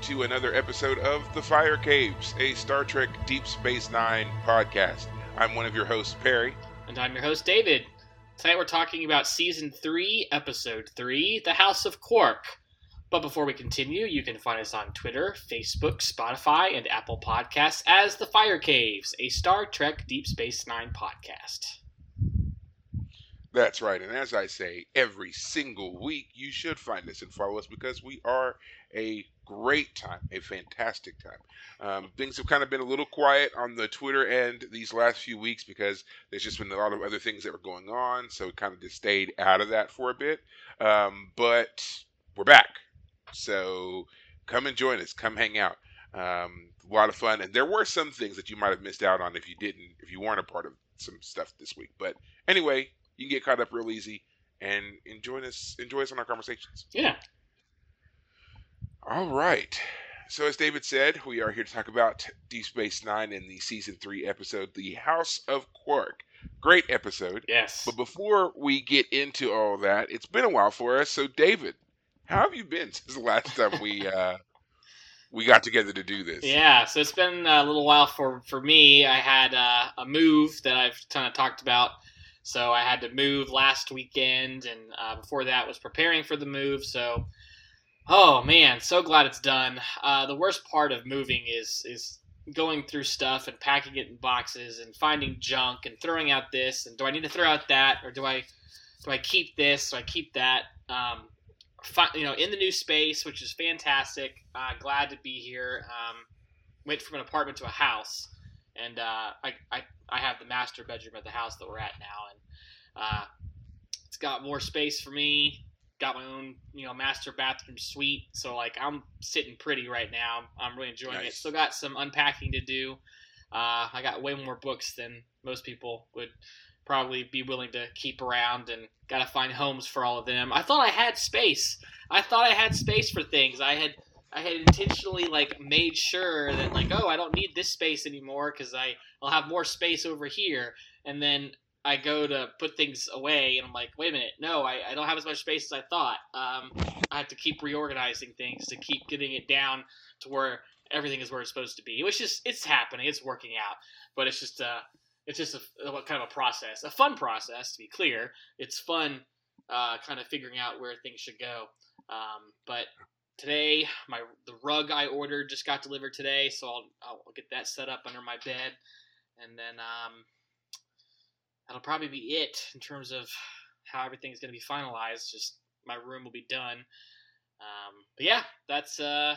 Welcome to another episode of The Fire Caves, a Star Trek Deep Space Nine podcast. I'm one of your hosts, Perry. And I'm your host, David. Tonight we're talking about Season 3, Episode 3, The House of Quark. But before we continue, you can find us on Twitter, Facebook, Spotify, and Apple Podcasts as The Fire Caves, a Star Trek Deep Space Nine podcast. That's right, and as I say, every single week you should find us and follow us because we are a great time, a fantastic time. Um, things have kind of been a little quiet on the Twitter end these last few weeks because there's just been a lot of other things that were going on, so we kind of just stayed out of that for a bit. Um, but we're back, so come and join us. Come hang out. Um, a lot of fun, and there were some things that you might have missed out on if you didn't, if you weren't a part of some stuff this week. But anyway, you can get caught up real easy and enjoy us enjoy us on our conversations. Yeah. All right. So as David said, we are here to talk about Deep Space Nine in the season three episode, The House of Quark. Great episode. Yes. But before we get into all that, it's been a while for us. So David, how have you been since the last time we uh we got together to do this? Yeah, so it's been a little while for, for me. I had uh, a move that I've kind of talked about. So I had to move last weekend, and uh, before that was preparing for the move. So, oh man, so glad it's done. Uh, the worst part of moving is is going through stuff and packing it in boxes and finding junk and throwing out this and do I need to throw out that or do I do I keep this? Do I keep that? Um, fi- you know, in the new space, which is fantastic. Uh, glad to be here. Um, went from an apartment to a house, and uh, I, I I have the master bedroom at the house that we're at now, and uh, it's got more space for me. Got my own, you know, master bathroom suite. So like, I'm sitting pretty right now. I'm really enjoying it. Still got some unpacking to do. Uh, I got way more books than most people would probably be willing to keep around, and got to find homes for all of them. I thought I had space. I thought I had space for things. I had I had intentionally like made sure that like oh I don't need this space anymore because I I'll have more space over here and then I go to put things away and I'm like wait a minute. No I, I don't have as much space as I thought. Um, I have to keep reorganizing things to keep getting it down to where everything is where it's supposed to be which is it's happening. It's working out. But it's just uh it's just a, a kind of a process a fun process to be clear. It's fun uh, kind of figuring out where things should go. Um, but today my the rug I ordered just got delivered today, so I'll I'll get that set up under my bed, and then um, that'll probably be it in terms of how everything's gonna be finalized. Just my room will be done. Um, but yeah, that's uh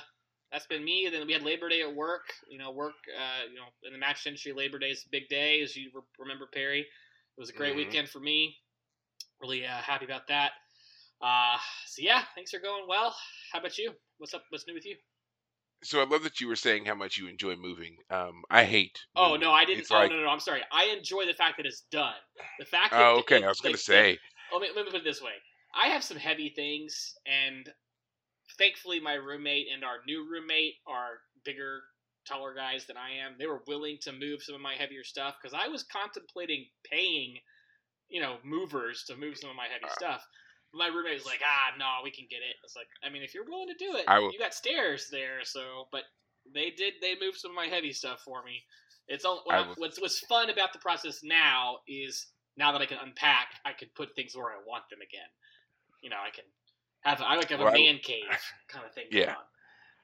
that's been me. Then we had Labor Day at work. You know, work. Uh, you know, in the match industry, Labor Day is a big day, as you re- remember, Perry. It was a great Mhm. weekend for me. Really uh, happy about that. Uh, so yeah, things are going well. How about you? What's up? What's new with you? So I love that you were saying how much you enjoy moving. Um, I hate. Oh moving. no, I didn't. It's oh like- no, no, no, I'm sorry. I enjoy the fact that it's done. The fact. That Oh, okay. it- I was gonna like, say. Let me, let me put it this way. I have some heavy things, and thankfully, my roommate and our new roommate are bigger, taller guys than I am. They were willing to move some of my heavier stuff because I was contemplating paying, you know, movers to move some of my heavy Uh. stuff. My roommate was like, "Ah, no, we can get it." It's like, I mean, if you're willing to do it, I will- you got stairs there, so. But they did. They moved some of my heavy stuff for me. It's all. What will- what's what's fun about the process now is now that I can unpack, I can put things where I want them again. You know, I can have I like have Well, a man cave kind of thing. going Yeah. on.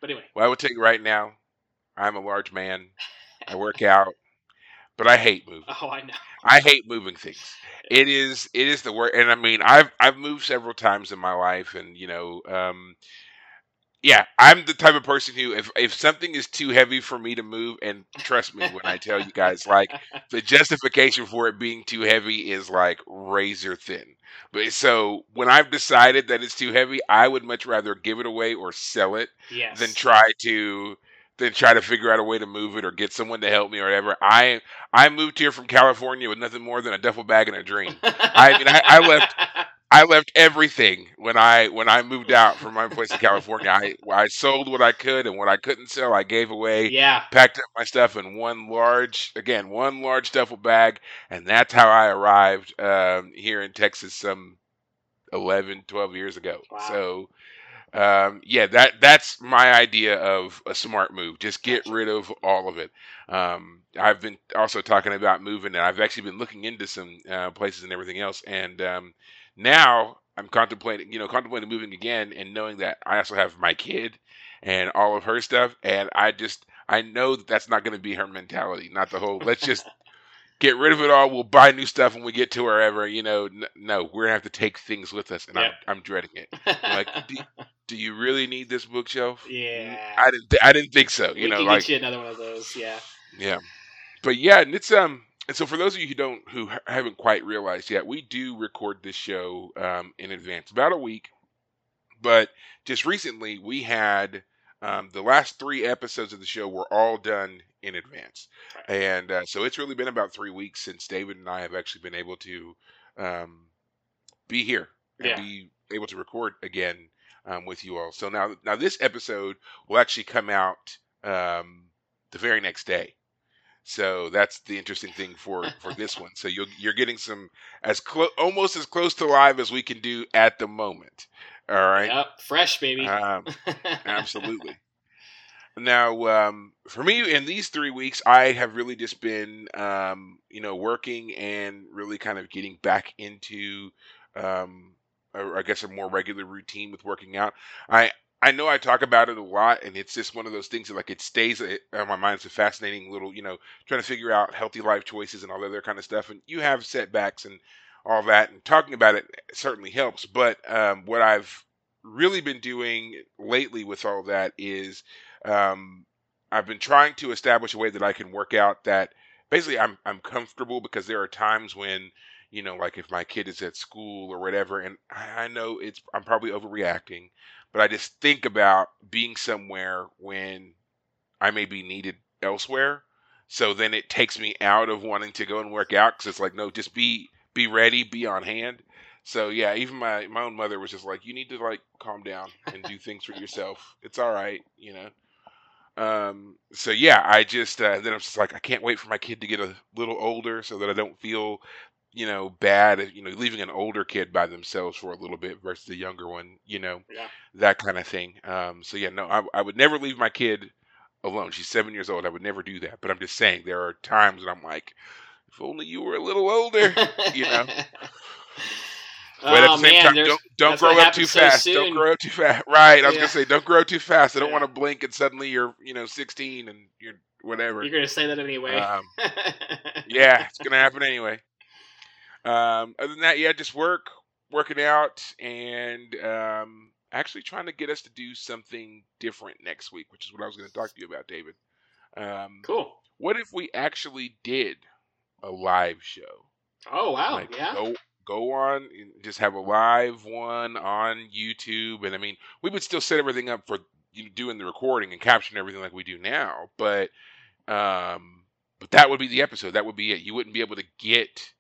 But anyway, Well, I will tell you right now, I'm a large man. I work out, but I hate moving. oh, I know. I hate moving things. It is it is the worst. And I mean, I've I've moved several times in my life, and you know, um, yeah, I'm the type of person who, if if something is too heavy for me to move, and trust me when I tell you guys, like the justification for it being too heavy is like razor thin. But so when I've decided that it's too heavy, I would much rather give it away or sell it yes. than try to than try to figure out a way to move it or get someone to help me or whatever. I I moved here from California with nothing more than a duffel bag and a dream. I mean, I, I left I left everything when I when I moved out from my place in California. I I sold what I could and what I couldn't sell, I gave away. Yeah. Packed up my stuff in one large, again, one large duffel bag, and that's how I arrived um, here in Texas some 11, 12 years ago. Wow. So, um, yeah, that that's my idea of a smart move. Just get rid of all of it. Um, I've been also talking about moving, and I've actually been looking into some uh, places and everything else. And um, now I'm contemplating, you know, contemplating moving again, and knowing that I also have my kid and all of her stuff, and I just I know that that's not going to be her mentality. Not the whole let's just get rid of it all. We'll buy new stuff when we get to wherever. You know, no, we're gonna have to take things with us, and. I'm I'm dreading it. like, do, do you really need this bookshelf? yeah. I didn't. Th- I didn't think so. we You know, can like get you another one of those. Yeah. yeah, but yeah, and it's um, and so for those of you who don't, who ha- haven't quite realized yet, we do record this show um in advance, about a week. But just recently, we had um, the last three episodes of the show were all done in advance, and uh, so it's really been about three weeks since David and I have actually been able to um, be here and Yeah. be able to record again um, with you all. So now, now this episode will actually come out um, the very next day. So that's the interesting thing for for this one. So you're you're getting some as close, almost as close to live as we can do at the moment. All right. Yep. Fresh baby. Um, absolutely. Now, um, for me, in these three weeks, I have really just been, um, you know, working and really kind of getting back into, um, I guess, a more regular routine with working out. I I know I talk about it a lot, and it's just one of those things that like it stays uh, on my mind. It's a fascinating little, you know, trying to figure out healthy life choices and all that other kind of stuff. And you have setbacks and all that, and talking about it certainly helps. But um, what I've really been doing lately with all that is um, I've been trying to establish a way that I can work out that basically I'm I'm comfortable because there are times when you know like if my kid is at school or whatever and I, know it's I'm probably overreacting but I just think about being somewhere when I may be needed elsewhere so then it takes me out of wanting to go and work out because it's like no just be be ready be on hand. So yeah even my my own mother was just like you need to like calm down and do things for yourself. It's all right you know? Um, so yeah, I just uh, then I'm just like I can't wait for my kid to get a little older so that I don't feel, you know, bad. You know, leaving an older kid by themselves for a little bit versus a younger one. You know, yeah. that kind of thing. Um, so yeah, no, I, I would never leave my kid alone. She's seven years old. I would never do that. But I'm just saying there are times when I'm like, if only you were a little older. you know. But at oh the same man, time, there's don't don't that's what grow up too happens so fast. soon. Don't grow up too fast. Right. I was Yeah. gonna say don't grow too fast. I don't Yeah. want to blink and suddenly you're you know 16 and you're whatever. You're gonna say that anyway. Um, yeah, it's gonna happen anyway. Um, other than that, yeah, just work, working out, and um, actually trying to get us to do something different next week, which is what I was going to talk to you about, David. Um, cool. what if we actually did a live show? Oh wow. like yeah. go go on and just have a live one on YouTube, and I mean, we would still set everything up for you know, doing the recording and capturing everything like we do now, but um, but that would be the episode. That would be it. You wouldn't be able to get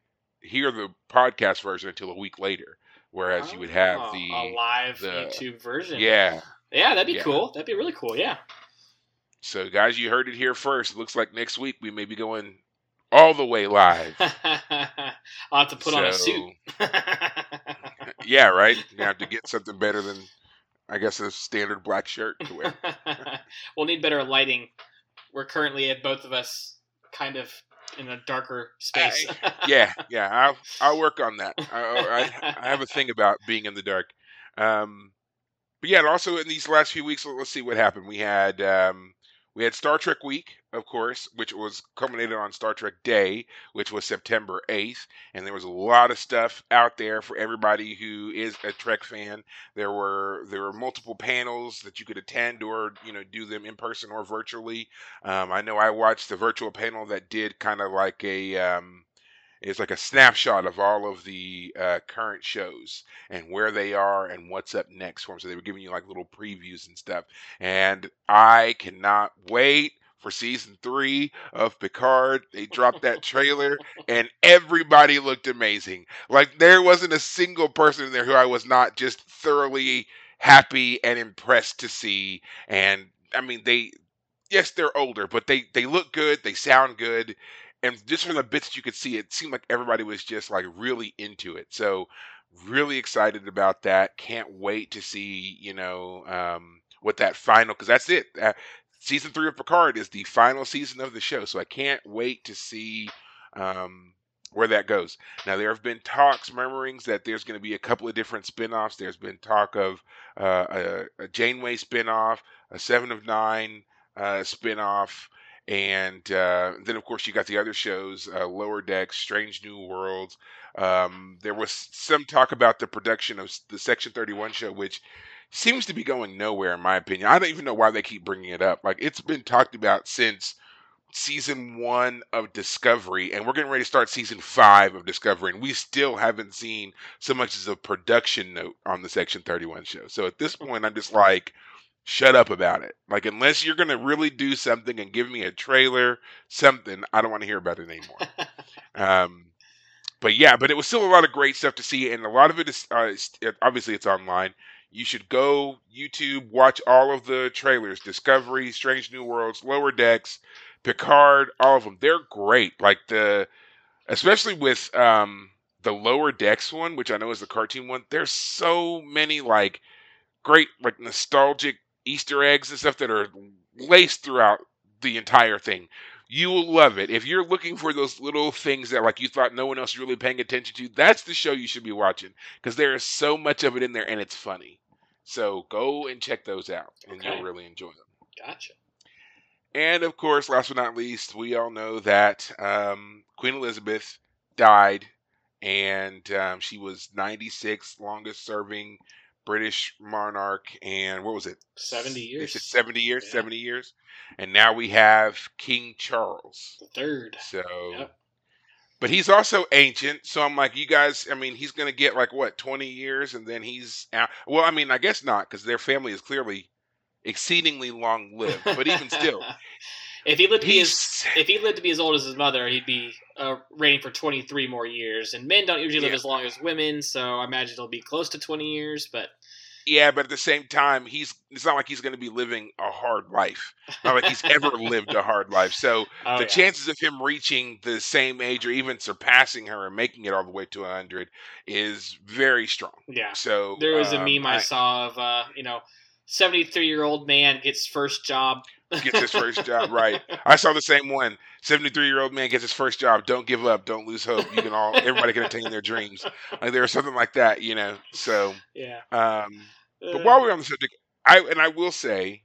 hear the podcast version until a week later, whereas you would have Oh, the a live the- YouTube version. yeah. Yeah, that'd be Yeah. cool. That'd be really cool. Yeah. So guys, you heard it here first. It looks like next week we may be going all the way live. I'll have to put on a suit. yeah, right. You have to get something better than I guess a standard black shirt to wear. we'll need better lighting. We're currently at both of us kind of in a darker space. yeah, yeah. I'll I'll work on that. I, I, I have a thing about being in the dark. Um, but yeah, and also in these last few weeks, let's see what happened. We had um, we had Star Trek Week, of course, which was culminated on Star Trek Day, which was September 8th. And there was a lot of stuff out there for everybody who is a Trek fan. There were there were multiple panels that you could attend or you know do them in person or virtually. Um, I know I watched the virtual panel that did kind of like a um, it's like a snapshot of all of the uh, current shows and where they are and what's up next for them. So they were giving you like little previews and stuff. And I cannot wait for season three of Picard. They dropped that trailer and everybody looked amazing. Like there wasn't a single person in there who I was not just thoroughly happy and impressed to see. And I mean, they, yes, they're older, but they, they look good. They sound good and just from the bits you could see, it seemed like everybody was just like really into it. So really excited about that. Can't wait to see you know um, what that final because that's it. Uh, season three of Picard is the final season of the show, so I can't wait to see. Um, where that goes. Now, there have been talks, murmurings that there's going to be a couple of different spin offs. There's been talk of uh, a, a Janeway spin off, a Seven of Nine uh, spin off, and uh, then of course you got the other shows, uh, Lower Decks, Strange New Worlds. Um, there was some talk about the production of the Section Thirty One show, which seems to be going nowhere, in my opinion. I don't even know why they keep bringing it up. Like it's been talked about since season one of Discovery, and we're getting ready to start season five of Discovery, and we still haven't seen so much as a production note on the Section 31 show. So at this point, I'm just like, shut up about it. Like unless you're gonna really do something and give me a trailer, something, I don't want to hear about it anymore. um, but yeah, but it was still a lot of great stuff to see, and a lot of it is uh, obviously it's online. You should go YouTube, watch all of the trailers: Discovery, Strange New Worlds, Lower Decks, Picard, all of them. They're great. Like the, especially with um, the Lower Decks one, which I know is the cartoon one. There's so many like great like nostalgic Easter eggs and stuff that are laced throughout the entire thing. You will love it. If you're looking for those little things that like you thought no one else is really paying attention to, that's the show you should be watching because there is so much of it in there and it's funny. So go and check those out and okay. you'll really enjoy them. Gotcha. And of course, last but not least, we all know that um, Queen Elizabeth died, and um, she was 96, longest serving British monarch, and what was it? Seventy years. Is it seventy years? Yeah. Seventy years, and now we have King Charles the third. So, yep. but he's also ancient. So I'm like, you guys. I mean, he's going to get like what twenty years, and then he's out. Well, I mean, I guess not because their family is clearly exceedingly long lived. But even still, if he lived to be as if he lived to be as old as his mother, he'd be uh, reigning for 23 more years. And men don't usually live yeah. as long as women, so I imagine it'll be close to 20 years. But yeah, but at the same time, he's it's not like he's going to be living a hard life. Not like he's ever lived a hard life. So oh, the yeah. chances of him reaching the same age or even surpassing her and making it all the way to 100 is very strong. Yeah. So there was um, a meme I, I saw of uh, you know 73 year old man gets first job. gets his first job, right. I saw the same one. 73 year old man gets his first job. Don't give up. Don't lose hope. You can all, everybody can attain their dreams. Like there was something like that, you know. So, yeah. Um, but while we're on the subject, I, and I will say,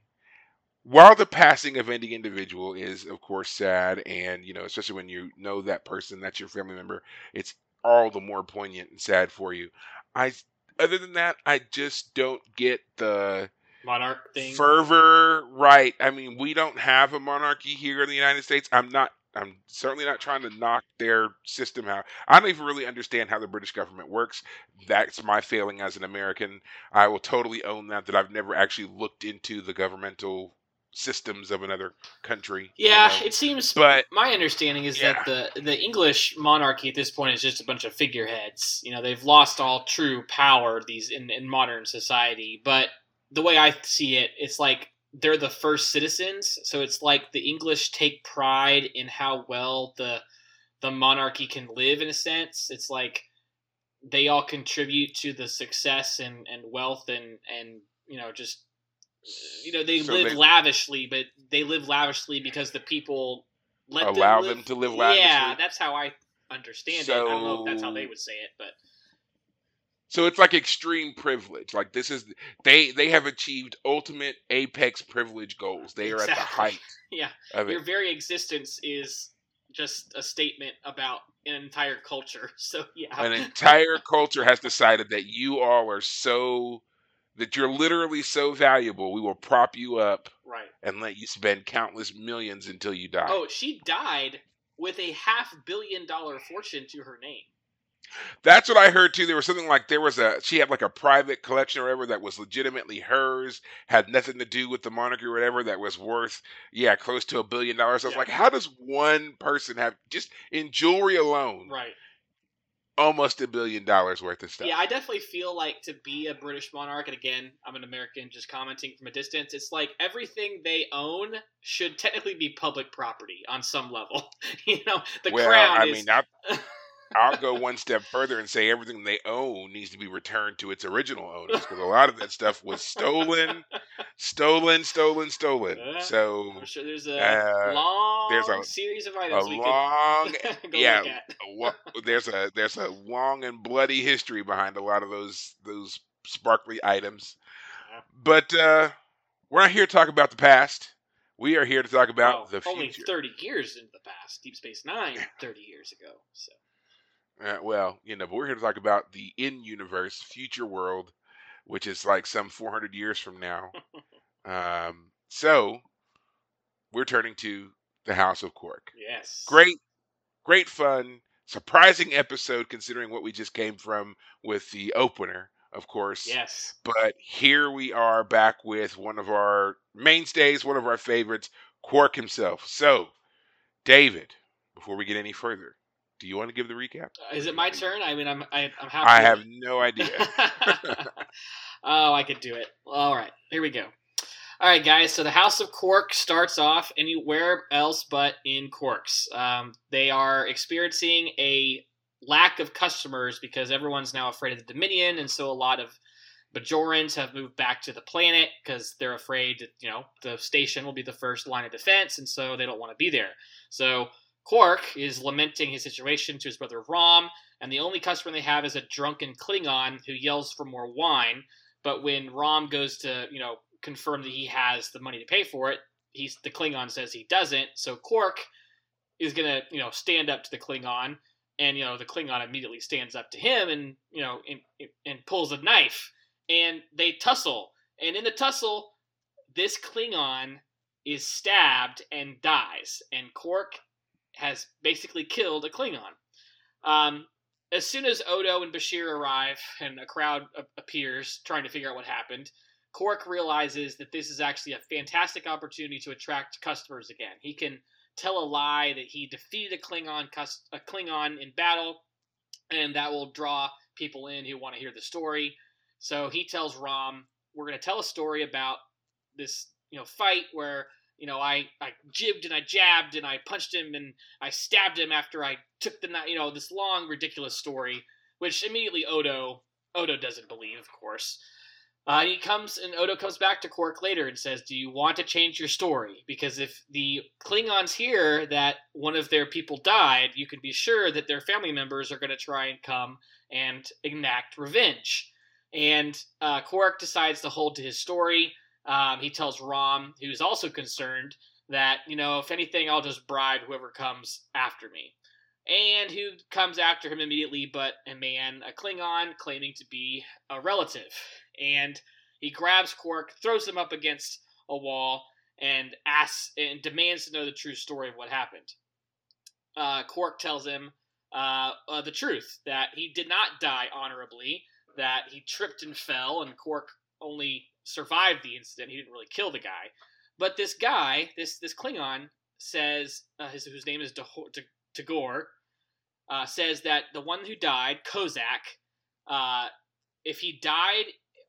while the passing of any individual is, of course, sad, and, you know, especially when you know that person, that's your family member, it's all the more poignant and sad for you. I, other than that, I just don't get the, monarch thing. Fervor, right? I mean, we don't have a monarchy here in the United States. I'm not. I'm certainly not trying to knock their system out. I don't even really understand how the British government works. That's my failing as an American. I will totally own that. That I've never actually looked into the governmental systems of another country. Yeah, you know? it seems. But my understanding is yeah. that the the English monarchy at this point is just a bunch of figureheads. You know, they've lost all true power these in, in modern society. But the way I see it, it's like they're the first citizens, so it's like the English take pride in how well the the monarchy can live in a sense. It's like they all contribute to the success and, and wealth and, and you know just you know they so live they, lavishly, but they live lavishly because the people let allow them, them to live lavishly. Yeah, that's how I understand so, it. I don't know if that's how they would say it, but So it's like extreme privilege. Like this is they they have achieved ultimate apex privilege goals. They are at the height Yeah, of your very existence is just a statement about an entire culture. So yeah, An entire culture has decided that you all are so that you're literally so valuable. We will prop you up right. and let you spend countless millions until you die. Oh, she died with a half billion dollar fortune to her name. That's what I heard too. There was something like there was a she had like a private collection or whatever that was legitimately hers, had nothing to do with the monarchy or whatever that was worth yeah close to a billion dollars. I was Yeah. like, how does one person have just in jewelry alone Right. almost a billion dollars worth of stuff? Yeah, I definitely feel like to be a British monarch, and again, I'm an American just commenting from a distance, it's like everything they own should technically be public property on some level. you know, the well, crown I is. mean, I'll, I'll go one step further and say everything they own needs to be returned to its original owners because a lot of that stuff was stolen, stolen, stolen, stolen. So sure there's a uh, long there's a- series of a items we long yeah, look at. wa- there's a there's a long and bloody history behind a lot of those those sparkly items. Yeah. But uh, we're not here to talk about the past. We are here to talk about Well, the only future. 30 years into the past. Deep Space Nine, 30 years ago. So Uh, well, you know, but we're here to talk about the in-universe future world, which is like some 400 years from now. um, so we're turning to the House of Quark. yes, Great, great fun, surprising episode considering what we just came from with the opener, of course. Yes, But here we are back with one of our mainstays, one of our favorites, Quark himself. So, David, before we get any further, do you want to give the recap? Uh, is it my turn? I mean, I'm I, I'm happy. I have no idea. oh, I could do it. All right, here we go. All right, guys. So the House of Quark starts off anywhere else but in Quarks. Um, they are experiencing a lack of customers because everyone's now afraid of the Dominion, and so a lot of Bajorans have moved back to the planet because they're afraid that you know the station will be the first line of defense, and so they don't want to be there. So Quark is lamenting his situation to his brother Rom, and the only customer they have is a drunken Klingon who yells for more wine. But when Rom goes to, you know, confirm that he has the money to pay for it, he's the Klingon says he doesn't. So Quark is gonna, you know, stand up to the Klingon, and you know the Klingon immediately stands up to him, and you know, and, and pulls a knife, and they tussle. And in the tussle, this Klingon is stabbed and dies, and Quark has basically killed a Klingon. Um, as soon as Odo and Bashir arrive and a crowd appears trying to figure out what happened, Quark realizes that this is actually a fantastic opportunity to attract customers again. He can tell a lie that he defeated a Klingon a Klingon in battle, and that will draw people in who want to hear the story. So he tells Rom, "We're going to tell a story about this, you know, fight where you know I I jibbed and I jabbed and I punched him and I stabbed him after I took the. You know, this long ridiculous story, which immediately Odo Odo doesn't believe, of course. Uh, he comes and Odo comes back to Quark later and says, "Do you want to change your story? Because if the Klingons hear that one of their people died, you can be sure that their family members are going to try and come and enact revenge." And uh, Quark decides to hold to his story. Um, he tells Rom, who's also concerned, that you know, if anything, I'll just bribe whoever comes after me. And who comes after him immediately, but a man, a Klingon, claiming to be a relative. And he grabs Quark, throws him up against a wall, and asks and demands to know the true story of what happened. Uh, Quark tells him uh, uh, the truth that he did not die honorably, that he tripped and fell, and Quark only survived the incident. He didn't really kill the guy. But this guy, this this Klingon, says uh, his, whose name is Dagor, uh, says that the one who died, Kozak, uh, if he died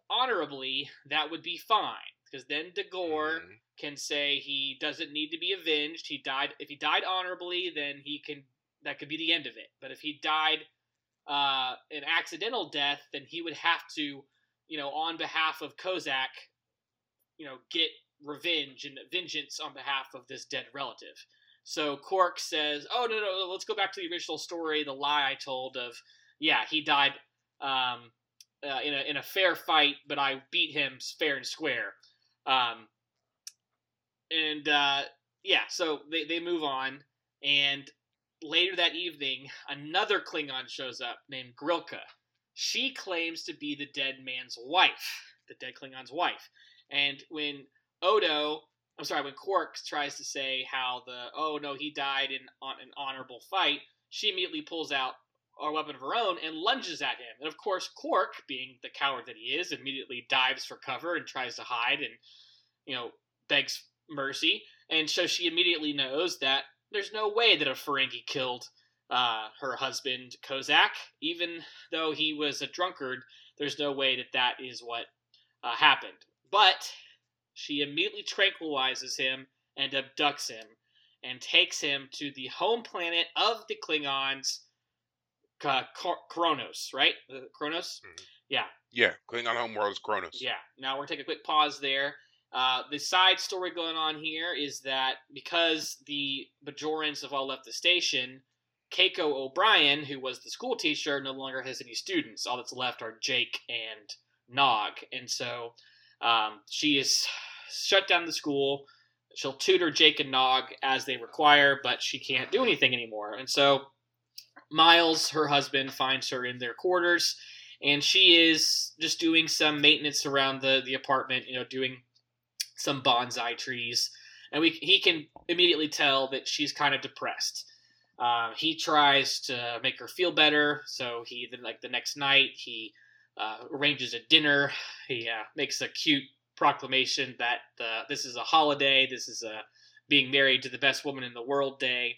honorably, that would be fine. Because then Dagor Mhm. can say he doesn't need to be avenged. He died. If he died honorably, then he can. That could be the end of it. But if he died uh, an accidental death, then he would have to, you know, on behalf of Kozak, you know, get revenge and vengeance on behalf of this dead relative. So Quark says, "Oh no, no, let's go back to the original story, the lie I told of, yeah, he died, um, uh, in a in a fair fight, but I beat him fair and square. Um, and uh, yeah, so they they move on, and later that evening, another Klingon shows up named Grilka. She claims to be the dead man's wife, the dead Klingon's wife. And when Odo, I'm sorry, when Quark tries to say how the oh no he died in on an honorable fight, she immediately pulls out a weapon of her own and lunges at him. And of course, Quark, being the coward that he is, immediately dives for cover and tries to hide and you know begs mercy. And so she immediately knows that there's no way that a Ferengi killed uh, her husband Kozak, even though he was a drunkard. There's no way that that is what uh, happened. But she immediately tranquilizes him and abducts him and takes him to the home planet of the Klingons, uh, Kronos, right? Uh, Kronos? Mm-hmm. Yeah. Yeah, Klingon homeworld is Kronos. Yeah. Now we're going to take a quick pause there. Uh, the side story going on here is that because the Bajorans have all left the station, Keiko O'Brien, who was the school teacher, no longer has any students. All that's left are Jake and Nog. And so um, she is shut down the school. She'll tutor Jake and Nog as they require, but she can't do anything anymore. And so Miles, her husband, finds her in their quarters, and she is just doing some maintenance around the, the apartment, you know, doing some bonsai trees. And we, he can immediately tell that she's kind of depressed. Uh, he tries to make her feel better, so he then like the next night he uh, arranges a dinner. He uh, makes a cute proclamation that this is a holiday. This is a being married to the best woman in the world day,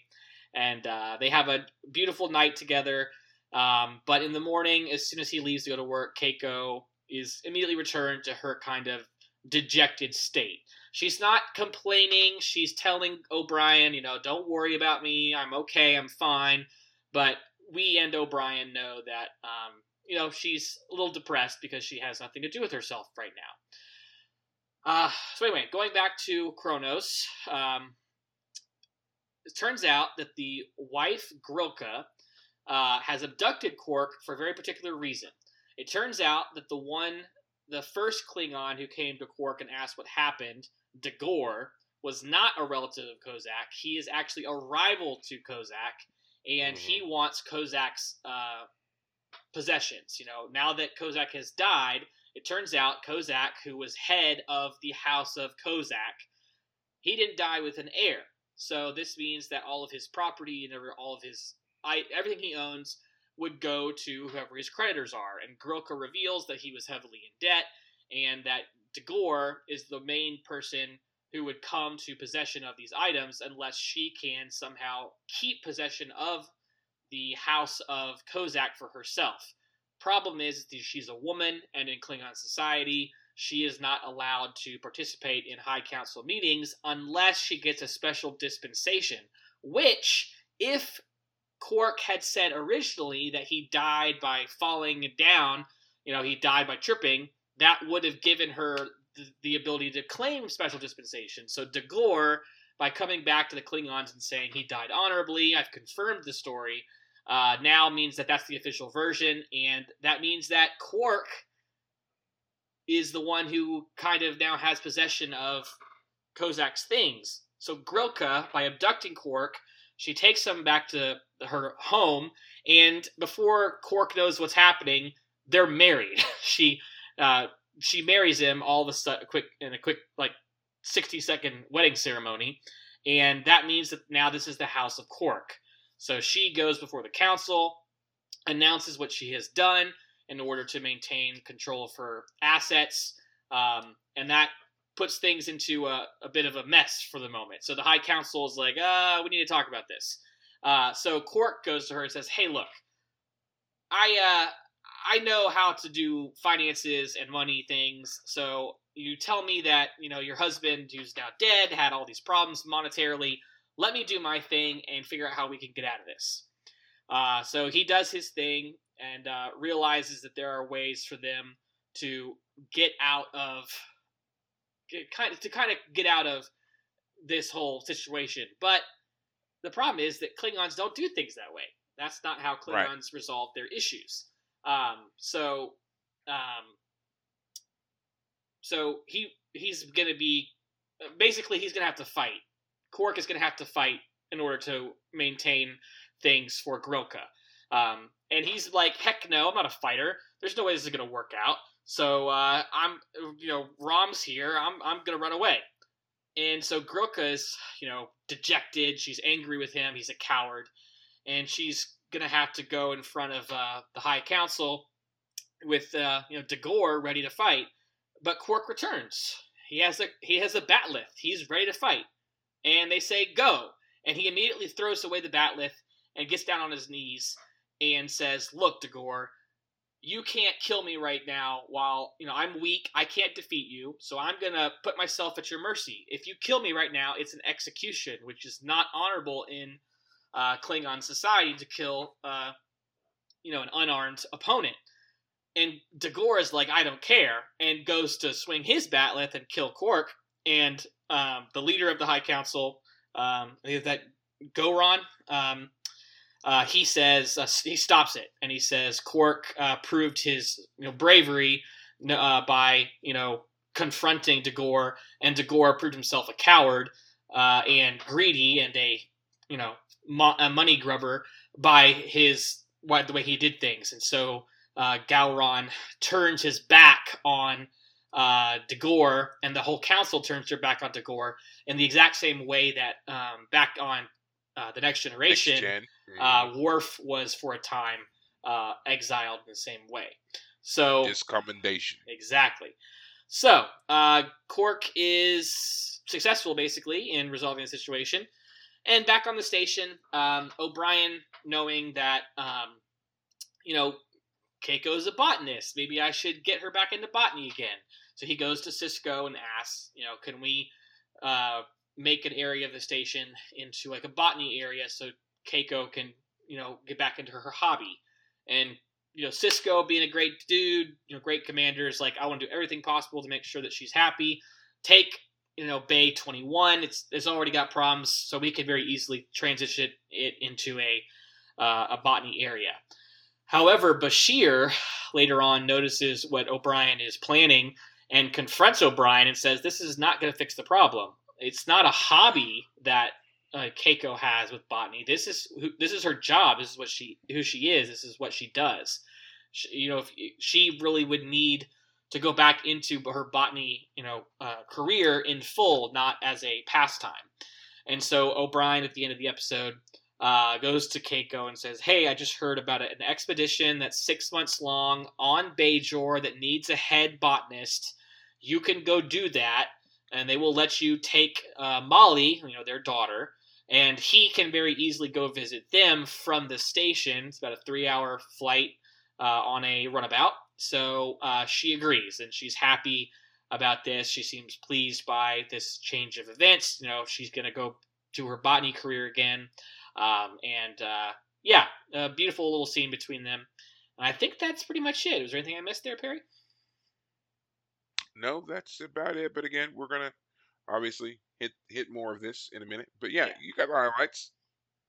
and uh, they have a beautiful night together. Um, but in the morning, as soon as he leaves to go to work, Keiko is immediately returned to her kind of dejected state. She's not complaining. She's telling O'Brien, you know, don't worry about me. I'm okay. I'm fine. But we and O'Brien know that um, you know, she's a little depressed because she has nothing to do with herself right now. Uh, so anyway, going back to Kronos, um, it turns out that the wife Grilka uh, has abducted Quark for a very particular reason. It turns out that the one, the first Klingon who came to Quark and asked what happened, Dagor, was not a relative of Kozak. He is actually a rival to Kozak, and mm-hmm. he wants Kozak's uh, possessions. You know, now that Kozak has died, it turns out Kozak, who was head of the House of Kozak, he didn't die with an heir. So this means that all of his property and all of his everything he owns would go to whoever his creditors are. And Grilka reveals that he was heavily in debt and that Dagor is the main person who would come to possession of these items unless she can somehow keep possession of the house of Kozak for herself. Problem is, she's a woman, and in Klingon society, she is not allowed to participate in High Council meetings unless she gets a special dispensation. Which, if Quark had said originally that he died by falling down, you know, he died by tripping, that would have given her the, the ability to claim special dispensation. So Dagor, by coming back to the Klingons and saying he died honorably, I've confirmed the story, uh, now means that that's the official version, and that means that Quark is the one who kind of now has possession of Kozak's things. So Grilka, by abducting Quark, she takes him back to her home, and before Quark knows what's happening, they're married. she uh, she marries him all of a sudden, quick in a quick like sixty second wedding ceremony, and that means that now this is the House of Quark. So she goes before the council, announces what she has done in order to maintain control of her assets, um, and that puts things into a, a, bit of a mess for the moment. So the High Council is like, uh, we need to talk about this. Uh, so Quark goes to her and says, "Hey, look, I uh, I know how to do finances and money things. So you tell me that you know your husband, who's now dead, had all these problems monetarily let me do my thing and figure out how we can get out of this. Uh, so he does his thing and uh, realizes that there are ways for them to get out of get, kind of to kind of get out of this whole situation. But the problem is that Klingons don't do things that way. That's not how Klingons right. resolve their issues. Um, so um, so he he's gonna be basically he's gonna have to fight. Quark is gonna have to fight in order to maintain things for Grilka. Um, and he's like, heck no, I'm not a fighter. There's no way this is gonna work out. So uh, I'm, you know, Rom's here. I'm I'm gonna run away. And so Grilka is, you know, dejected. She's angry with him. He's a coward, and she's gonna have to go in front of uh, the High Council with, uh, you know, Dagor ready to fight. But Quark returns. He has a he has a bat'leth. He's ready to fight, and they say go, and he immediately throws away the bat'leth and gets down on his knees and says, "Look, Dagor, you can't kill me right now while you know i'm weak i can't defeat you so i'm gonna put myself at your mercy if you kill me right now it's an execution which is not honorable in uh, klingon society to kill uh, you know an unarmed opponent. And Dagor is like i don't care and goes to swing his bat'leth and kill Quark. And um, the leader of the high council um, that Gowron um, uh, he says uh, he stops it and he says Quark uh, proved his you know bravery uh, by you know confronting Dagor, and Dagor proved himself a coward uh, and greedy and a you know mo- a money grubber by his why the way he did things, and so uh, Gowron turns his back on uh, Dagor, and the whole council turns their back on Dagor in the exact same way that um, back on uh, the next generation, Next gen. uh, Worf was for a time uh, exiled in the same way. So Discommendation. exactly. So uh, Quark is successful basically in resolving the situation, and back on the station, um, O'Brien, knowing that um, you know Keiko's a botanist, maybe I should get her back into botany again. So he goes to Sisko and asks, you know, can we uh, make an area of the station into like a botany area so Keiko can, you know, get back into her hobby. And you know, Sisko being a great dude, you know, great commander is like, I want to do everything possible to make sure that she's happy. Take, you know, Bay 21. It's it's already got problems, so we could very easily transition it into a uh, a botany area. However, Bashir later on notices what O'Brien is planning and confronts O'Brien and says, "This is not going to fix the problem. It's not a hobby that uh, Keiko has with botany. This is this is her job. This is what she who she is. This is what she does. She, you know, she really would need to go back into her botany, you know, uh, career in full, not as a pastime. And so O'Brien at the end of the episode uh, goes to Keiko and says, "Hey, I just heard about an expedition that's six months long on Bajor that needs a head botanist. You can go do that." And they will let you take uh, Molly, you know, their daughter, and he can very easily go visit them from the station. It's about a three-hour flight uh, on a runabout. So uh, she agrees, and she's happy about this. She seems pleased by this change of events. You know, she's going to go to her botany career again, um, and uh, yeah, a beautiful little scene between them. And I think that's pretty much it. Was there anything I missed there, Perry? No, that's about it. But again, we're gonna obviously hit hit more of this in a minute. But yeah, Yeah. you got the highlights.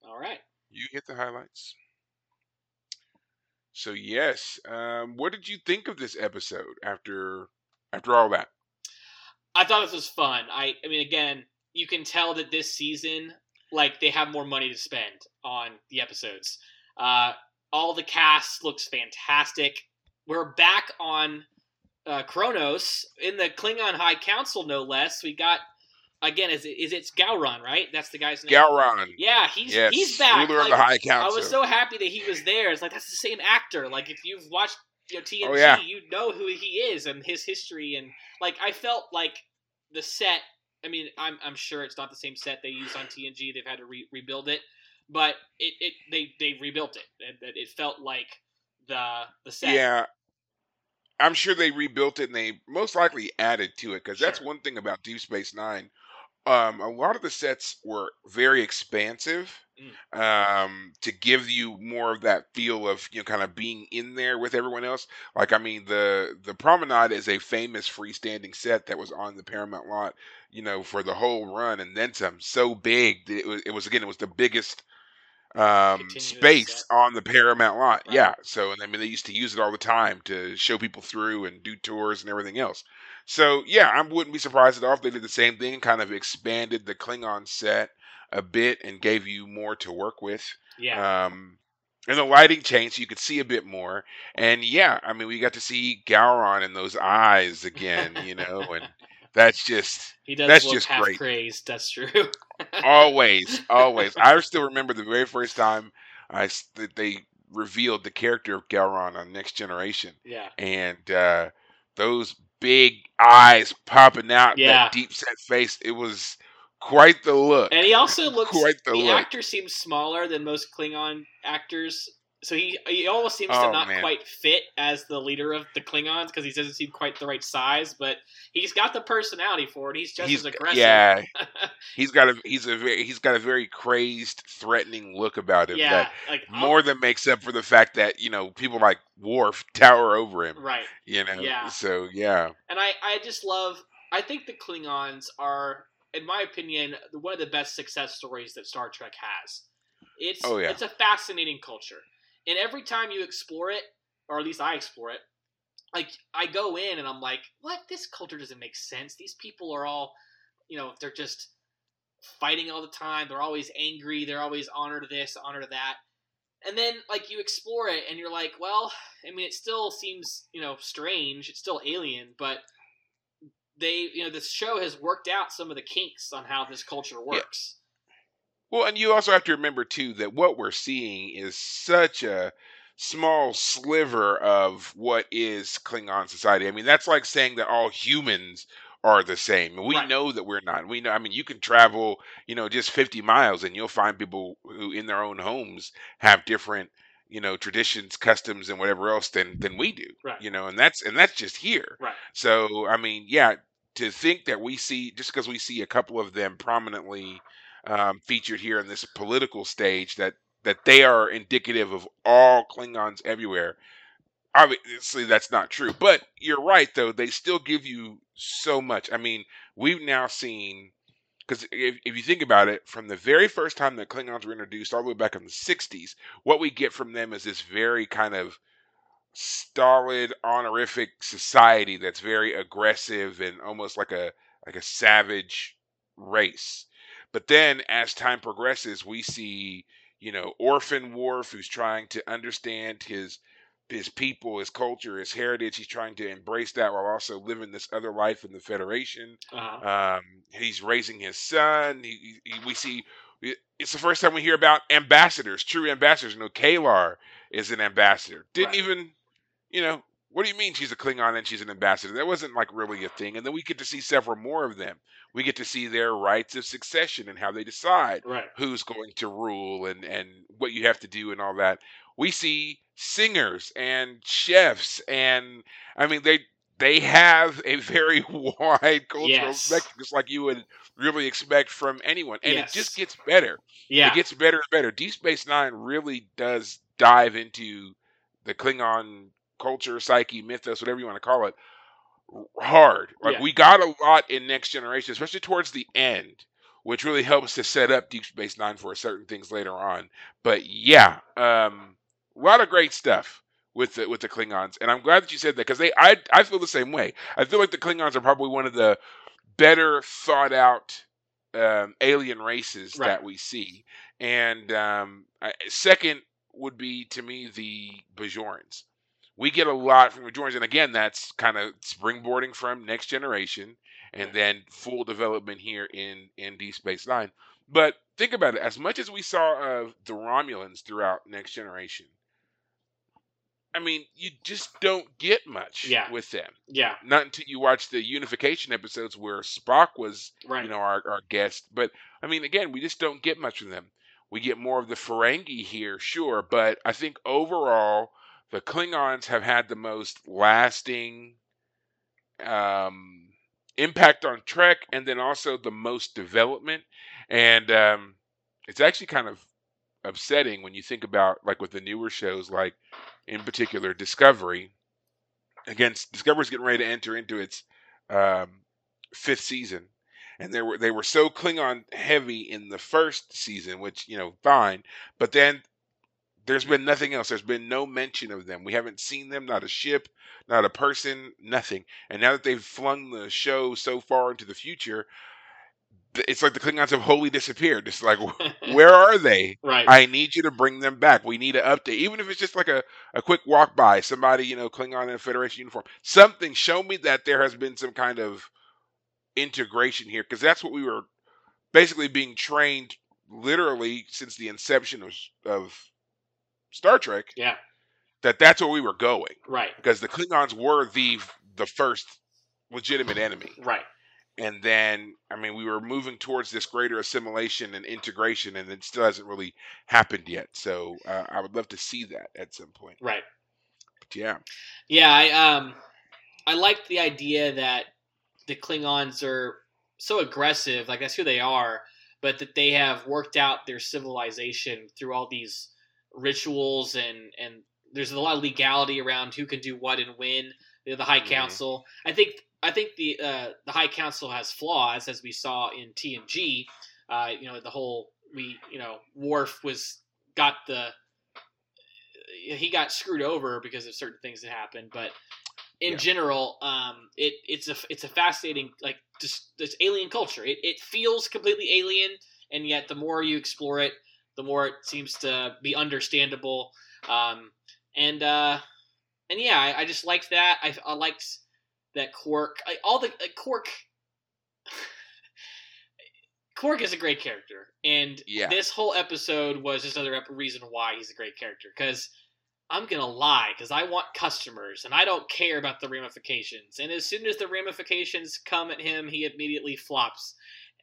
All right. You hit the highlights. So yes, um, what did you think of this episode after after all that? I thought this was fun. I, I mean, again, you can tell that this season, like, they have more money to spend on the episodes. Uh, all the cast looks fantastic. We're back on uh, Kronos in the Klingon High Council, no less. We got again, is it is it's Gowron, right? That's the guy's name. Gowron, Yeah, he's yes, he's back. ruler of the High I was so happy that he was there. It's like that's the same actor. Like if you've watched you know, TNG, Oh, yeah. you know who he is and his history. And like I felt like the set. I mean, I'm I'm sure it's not the same set they used on TNG. They've had to re- rebuild it, but it, it they they rebuilt it. It, it felt like the the set. Yeah, I'm sure they rebuilt it and they most likely added to it because that's one thing about Deep Space Nine. Um, a lot of the sets were very expansive Mm. um, to give you more of that feel of you know kind of being in there with everyone else. Like I mean, the the Promenade is a famous freestanding set that was on the Paramount lot, you know, for the whole run and then some. So big that it was, it was again it was the biggest um, space on the Paramount lot. Right. Yeah. So, and I mean, they used to use it all the time to show people through and do tours and everything else. So, yeah, I wouldn't be surprised at all if they did the same thing and kind of expanded the Klingon set a bit and gave you more to work with. Yeah. Um, and the lighting changed, so you could see a bit more. And yeah, I mean, we got to see Gowron and those eyes again, you know, and that's just he does that's look just half great. crazed. That's true. always, always. I still remember the very first time I that they revealed the character of Gowron on Next Generation, yeah. and uh, those big eyes popping out, Yeah. that deep set face. It was quite the look. And he also looks. Quite the the look. actor seems smaller than most Klingon actors, so he he almost seems Oh, to not man. quite fit as the leader of the Klingons because he doesn't seem quite the right size. But he's got the personality for it. He's just he's as aggressive. yeah. He's got a he's a very he's got a very crazed, threatening look about him yeah, that like oh, more than makes up for the fact that you know people like Worf tower over him. right. You know, Yeah. so yeah, And I, I just love. I think the Klingons are, in my opinion, one of the best success stories that Star Trek has. It's Oh, yeah. it's a fascinating culture, and every time you explore it, or at least I explore it, like I go in and I'm like, what? This culture doesn't make sense. These people are all, you know, they're just fighting all the time. They're always angry. They're always honor to this, honor to that. And then like you explore it and you're like, well, I mean, it still seems you know strange. It's still alien, but they you know this show has worked out some of the kinks on how this culture works. Well, and you also have to remember too that what we're seeing is such a small sliver of what is Klingon society. I mean, that's like saying that all humans are the same. We Right. know that we're not. We know I mean, you can travel, you know, just 50 miles and you'll find people who in their own homes have different, you know, traditions, customs and whatever else than than we do. Right. You know, and that's and that's just here. Right. So, I mean, yeah, to think that we see just because we see a couple of them prominently um, featured here in this political stage that that they are indicative of all Klingons everywhere. Obviously, that's not true. But you're right, though. They still give you so much. I mean, we've now seen because if, if you think about it, from the very first time that Klingons were introduced, all the way back in the '60s, what we get from them is this very kind of stolid, honorific society that's very aggressive and almost like a like a savage race. But then as time progresses, we see, you know, Orphan Worf who's trying to understand his his people, his culture, his heritage. He's trying to embrace that while also living this other life in the Federation. Uh-huh. Um, he's raising his son. He, he, we see it's the first time we hear about ambassadors, true ambassadors. You know, K'Ehleyr is an ambassador. Didn't Right. even, you know, what do you mean she's a Klingon and she's an ambassador? That wasn't like really a thing. And then we get to see several more of them. We get to see their rights of succession and how they decide Right. who's going to rule and and what you have to do and all that. We see singers and chefs and I mean they they have a very wide cultural Yes. spectrum, just like you would really expect from anyone. And it just gets better. Yeah. It gets better and better. Deep Space Nine really does dive into the Klingon culture, psyche, mythos, whatever you want to call it, hard. Like Yeah. we got a lot in Next Generation, especially towards the end, which really helps to set up Deep Space Nine for certain things later on. But yeah, um, a lot of great stuff with the with the Klingons, and I'm glad that you said that because they I I feel the same way. I feel like the Klingons are probably one of the better thought out um, alien races Right. that we see, and um, I, second would be to me the Bajorans. We get a lot from Bajorans, and again, that's kind of springboarding from Next Generation, and then full development here in in Deep Space Nine. But think about it: as much as we saw of the Romulans throughout Next Generation, I mean, you just don't get much Yeah. with them. Yeah. Not until you watch the unification episodes where Spock was Right. you know, our, our guest. But I mean, again, we just don't get much from them. We get more of the Ferengi here, sure, but I think overall the Klingons have had the most lasting um, impact on Trek, and then also the most development. And um, it's actually kind of upsetting when you think about like with the newer shows, like in particular Discovery. Again, Discovery's getting ready to enter into its um, fifth season and they were they were so Klingon heavy in the first season, which you know fine, but then there's been nothing else. There's been no mention of them. We haven't seen them, not a ship, not a person, nothing. And now that they've flung the show so far into the future, it's like the Klingons have wholly disappeared. It's like, where are they? right. I need you to bring them back. We need an update, even if it's just like a, a quick walk by, somebody, you know, Klingon in a Federation uniform. Something. Show me that there has been some kind of integration here, because that's what we were basically being trained literally since the inception of, of Star Trek. yeah. That that's where we were going, Right. because the Klingons were the the first legitimate enemy. Right. and then I mean we were moving towards this greater assimilation and integration, and it still hasn't really happened yet. So uh, I would love to see that at some point. Right. But yeah, Yeah, I um I like the idea that the Klingons are so aggressive, like that's who they are, but that they have worked out their civilization through all these rituals and and there's a lot of legality around who can do what and when. You know, the High Mhm. Council. I think I think the uh, the High Council has flaws, as we saw in TNG. Uh, you know, the whole we you know Worf was got the he got screwed over because of certain things that happened, but in Yeah. general, um, it it's a it's a fascinating like just this alien culture. It it feels completely alien, and yet the more you explore it, the more it seems to be understandable. Um, and uh, and yeah, I, I just liked that. I, I liked that Quark. I, all the uh, Quark. Quark is a great character, and Yeah. this whole episode was just another ep- reason why he's a great character. Because I'm gonna lie, because I want customers, and I don't care about the ramifications. And as soon as the ramifications come at him, he immediately flops,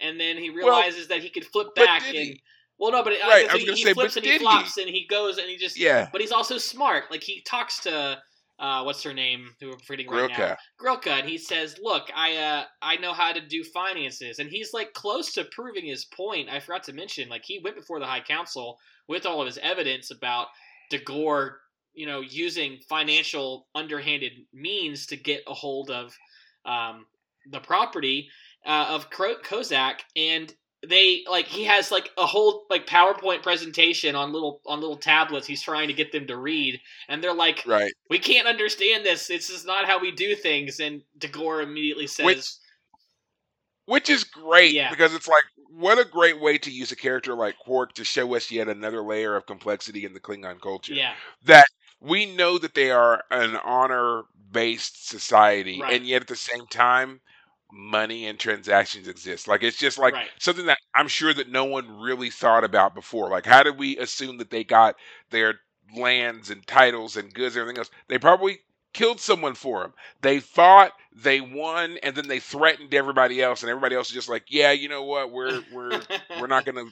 and then he realizes that he could flip back and he? Well, no, but it, Right, I I was he, gonna he say, flips but and he did he? flops, and he goes and he just Yeah, but he's also smart. Like he talks to uh, what's her name? Who I'm forgetting right now. Grilka. Grilka, and he says, "Look, I uh, I know how to do finances," and he's like close to proving his point. I forgot to mention, like he went before the High Council with all of his evidence about Dagor, you know, using financial underhanded means to get a hold of um, the property uh, of Kro- Kozak, and they like he has like a whole like PowerPoint presentation on little on little tablets. He's trying to get them to read, and they're like, right. we can't understand this. This is not how we do things. And Dagor immediately says, Which- Which is great Yeah. because it's like what a great way to use a character like Quark to show us yet another layer of complexity in the Klingon culture. "Yeah, That we know that they are an honor based society, Right. and yet at the same time, money and transactions exist. Like it's just like Right. something that I'm sure that no one really thought about before. Like how did we assume that they got their lands and titles and goods and everything else? They probably killed someone for them. They fought, they won, and then they threatened everybody else, and everybody else is just like, yeah, you know what, we're we're we're not gonna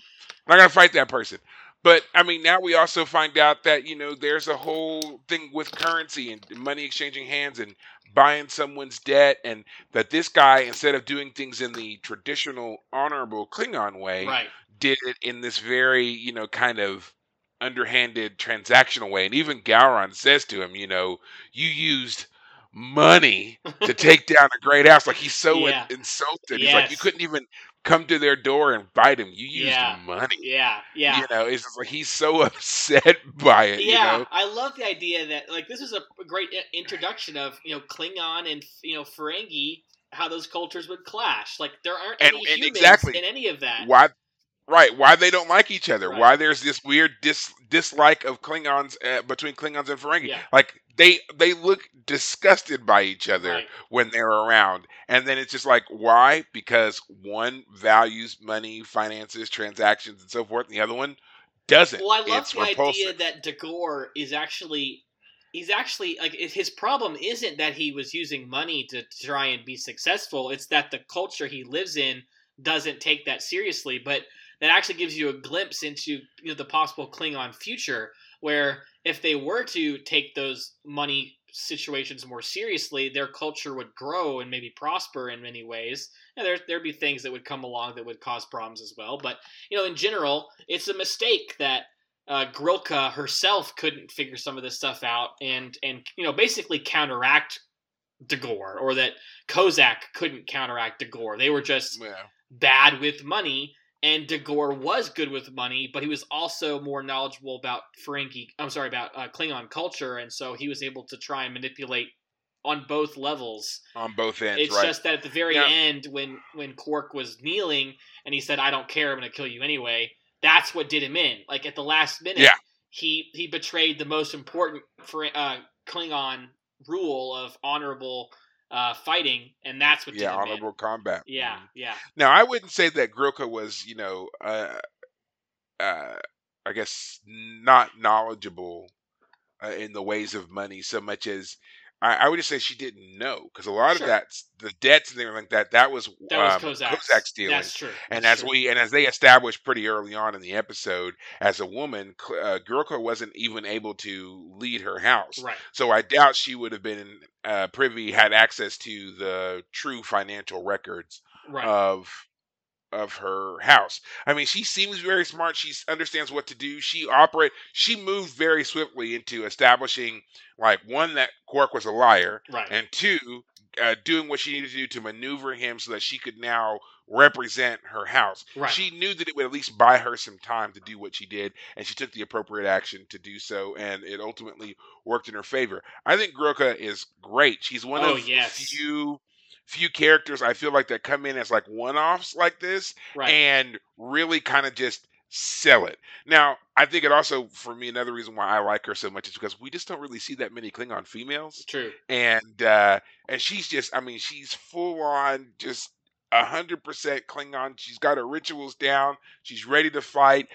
not gonna fight that person. But I mean, now we also find out that you know there's a whole thing with currency and money exchanging hands and buying someone's debt, and that this guy, instead of doing things in the traditional honorable Klingon way, right, did it in this very you know kind of underhanded transactional way. And even Gowron says to him, you know, you used money to take down a great house. Like he's so in- Yeah. insulted. He's like, you couldn't even come to their door and bite him. You used Yeah. money. yeah, yeah." You know, it's just like he's so upset by it. yeah, You know? I love the idea that like this is a great introduction of you know Klingon and you know Ferengi, how those cultures would clash. Like there aren't And- any and humans exactly. in any of that. Why? Right, why they don't like each other? Right. Why there's this weird dis- dislike of Klingons uh, between Klingons and Ferengi? Yeah. Like they they look disgusted by each other Right. when they're around, and then it's just like why? Because one values money, finances, transactions, and so forth, and the other one doesn't. Well, I love it's the idea that Dagor is actually he's actually like his problem isn't that he was using money to try and be successful. It's that the culture he lives in doesn't take that seriously. But that actually gives you a glimpse into you know the possible Klingon future, where if they were to take those money situations more seriously, their culture would grow and maybe prosper in many ways. And there there'd be things that would come along that would cause problems as well. But you know, in general, it's a mistake that uh, Grilka herself couldn't figure some of this stuff out and and you know basically counteract Dagor, or that Kozak couldn't counteract Dagor. They were just Yeah. bad with money. And Dagor was good with money, but he was also more knowledgeable about Ferengi. I'm sorry about uh, Klingon culture, and so he was able to try and manipulate on both levels. on both ends, It's right? just that at the very end, when when Quark was kneeling and he said, "I don't care, I'm going to kill you anyway," that's what did him in. Like at the last minute, Yeah. he he betrayed the most important for uh, Klingon rule of honorable uh, fighting, and that's what yeah, honorable combat. Yeah, yeah, Now, I wouldn't say that Grilka was, you know, uh, uh, I guess not knowledgeable uh, in the ways of money so much as I, I would just say she didn't know because a lot Sure. of that, the debts and everything like that, that was that was um, Kozak's. Kozak's dealing. That's true. And That's as true. we and as they established pretty early on in the episode, as a woman, uh, Grilka wasn't even able to lead her house. right, So I doubt she would have been uh, privy, had access to the true financial records right, of of her house. I mean, she seems very smart. She understands what to do. She operate. She moved very swiftly into establishing, like one that Quark was a liar, right, and two, uh, doing what she needed to do to maneuver him so that she could now represent her house. right. She knew that it would at least buy her some time to do what she did, and she took the appropriate action to do so, and it ultimately worked in her favor. I think Grilka is great. She's one Oh, of yes. few few characters I feel like that come in as like one offs like this right. and really kind of just sell it. Now, I think it also for me another reason why I like her so much is because we just don't really see that many Klingon females true. and uh and she's just i mean she's full on just a hundred percent klingon she's got her rituals down she's ready to fight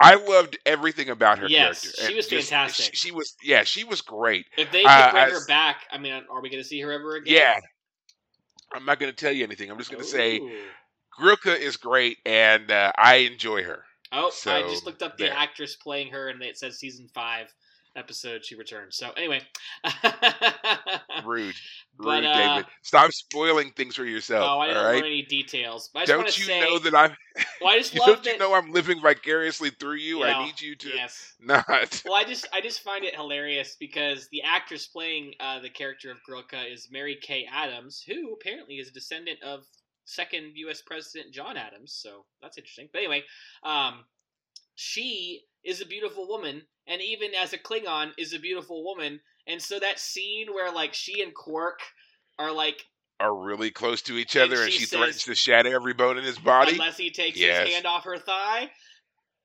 i loved everything about her Yes, character she was just- fantastic. she, she was yeah she was great If they could Uh, bring her back, I mean, are we going to see her ever again? yeah i'm not going to tell you anything i'm just going to say Ooh. grilka is great and uh, i enjoy her Oh, I just looked up the there. actress playing her, and it says season five episode she returned. So anyway, rude But, rude uh, david stop spoiling things for yourself oh, I don't right any details. But don't you say, know that i'm well, I just love don't that. you know i'm living vicariously through you Yeah, i need you to yes. not Well, I just I just find it hilarious because the actress playing uh, the character of Grilka is Mary Kay Adams, who apparently is a descendant of second U.S. President John Adams. So that's interesting. But anyway, um, she is a beautiful woman, and even as a Klingon, is a beautiful woman. And so that scene where like she and Quark are like, are really close to each And other, and she she threatens to shatter every bone in his body. unless he takes Yes. his hand off her thigh.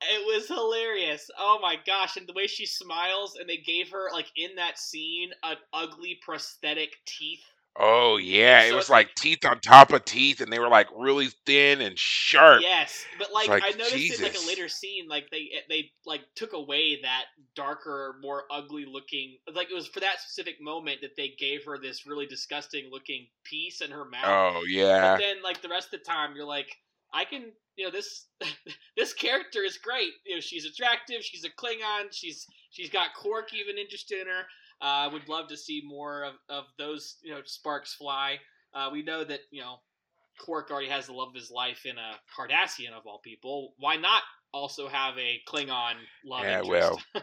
It was hilarious. Oh my gosh! And the way she smiles, and they gave her like in that scene an ugly prosthetic teeth. Oh yeah, So it was it's like teeth on top of teeth, and they were like really thin and sharp. Yes, but like, like, I noticed in like a later scene, like they eh, they like took away that darker, more ugly looking. Like it was for that specific moment that they gave her this really disgusting looking piece in her mouth. Oh yeah, But then, like the rest of the time, you're like, I can, you know, this this character is great. You know, she's attractive. She's a Klingon. She's she's got Quark even interested in her. I uh, would love to see more of, of those, you know, sparks fly. Uh, we know that you know Quark already has the love of his life in a Cardassian of all people. Why not also have a Klingon love Yeah, interest?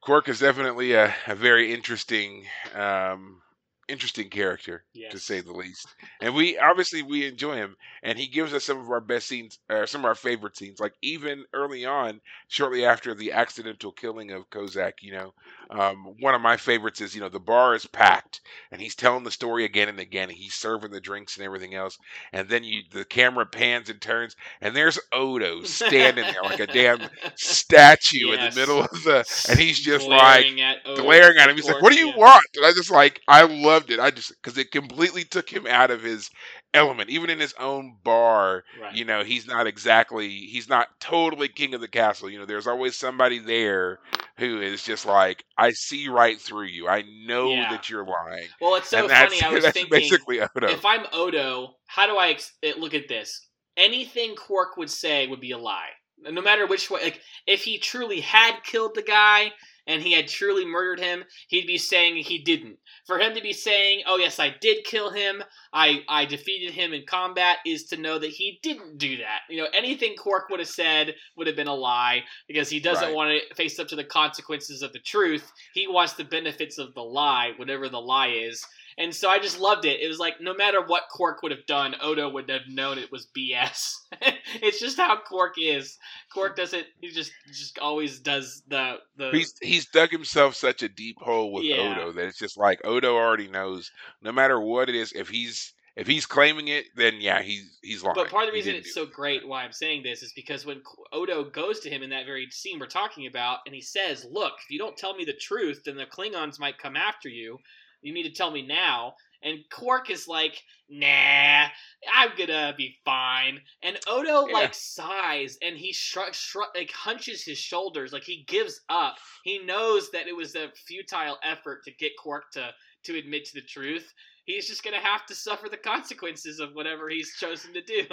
Quark is definitely a, a very interesting, um, interesting character to say the least. And we obviously we enjoy him, and he gives us some of our best scenes, or some of our favorite scenes. Like even early on, shortly after the accidental killing of Kozak, you know, um, one of my favorites is you know the bar is packed, and he's telling the story again and again. And he's serving the drinks and everything else, and then you the camera pans and turns, and there's Odo standing there like a damn statue in the middle of the, and he's just like glaring at Odo glaring at him. He's like, "What do you yeah. want?" And I just like, I loved it. I just because it completely took him out of his element. Even in his own bar, Right. you know, he's not exactly, he's not totally king of the castle. You know, there's always somebody there who is just like, I see right through you. I know Yeah. that you're lying. Well, it's so and funny. I was that's thinking, basically Odo. if I'm Odo, how do I ex- eh, look at this? Anything Quark would say would be a lie, no matter which way. Like, if he truly had killed the guy and he had truly murdered him, he'd be saying he didn't. For him to be saying, "Oh yes, I did kill him. I I defeated him in combat," is to know that he didn't do that. You know, anything Quark would have said would have been a lie because he doesn't Right. want to face up to the consequences of the truth. He wants the benefits of the lie, whatever the lie is. And so I just loved it. It was like no matter what Quark would have done, Odo would have known it was BS. it's just how Quark is. Quark doesn't. He just just always does the the. He's he's dug himself such a deep hole with Yeah. Odo that it's just like Odo already knows. No matter what it is, if he's if he's claiming it, then yeah, he's he's lying. But part of the reason it's so great why I'm saying this is because when Odo goes to him in that very scene we're talking about, and he says, "Look, if you don't tell me the truth, then the Klingons might come after you. You need to tell me now." And Quark is like, "Nah, I'm gonna be fine." And Odo Yeah. like sighs and he shrug, shrug, like hunches his shoulders, like he gives up. He knows that it was a futile effort to get Quark to to admit to the truth. He's just gonna have to suffer the consequences of whatever he's chosen to do.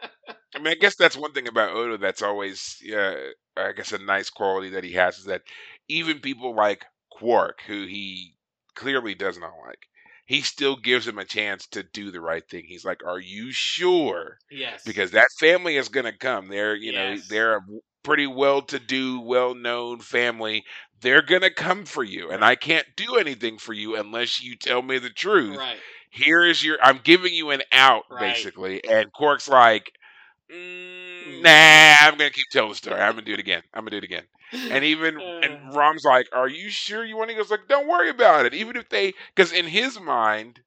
I mean, I guess that's one thing about Odo that's always, yeah, I guess a nice quality that he has is that even people like Quark, who he clearly does not like, he still gives him a chance to do the right thing. He's like, "Are you sure?" Yes. Because that family is going to come. They're, you know, they're a pretty well-to-do, well-known family. They're going to come for you, and I can't do anything for you unless you tell me the truth right. here is your i'm giving you an out Right. basically and quark's like mm, Mm. nah i'm gonna keep telling the story i'm gonna do it again i'm gonna do it again and even Uh. and rom's like are you sure you want to he goes like don't worry about it even if they because in his mind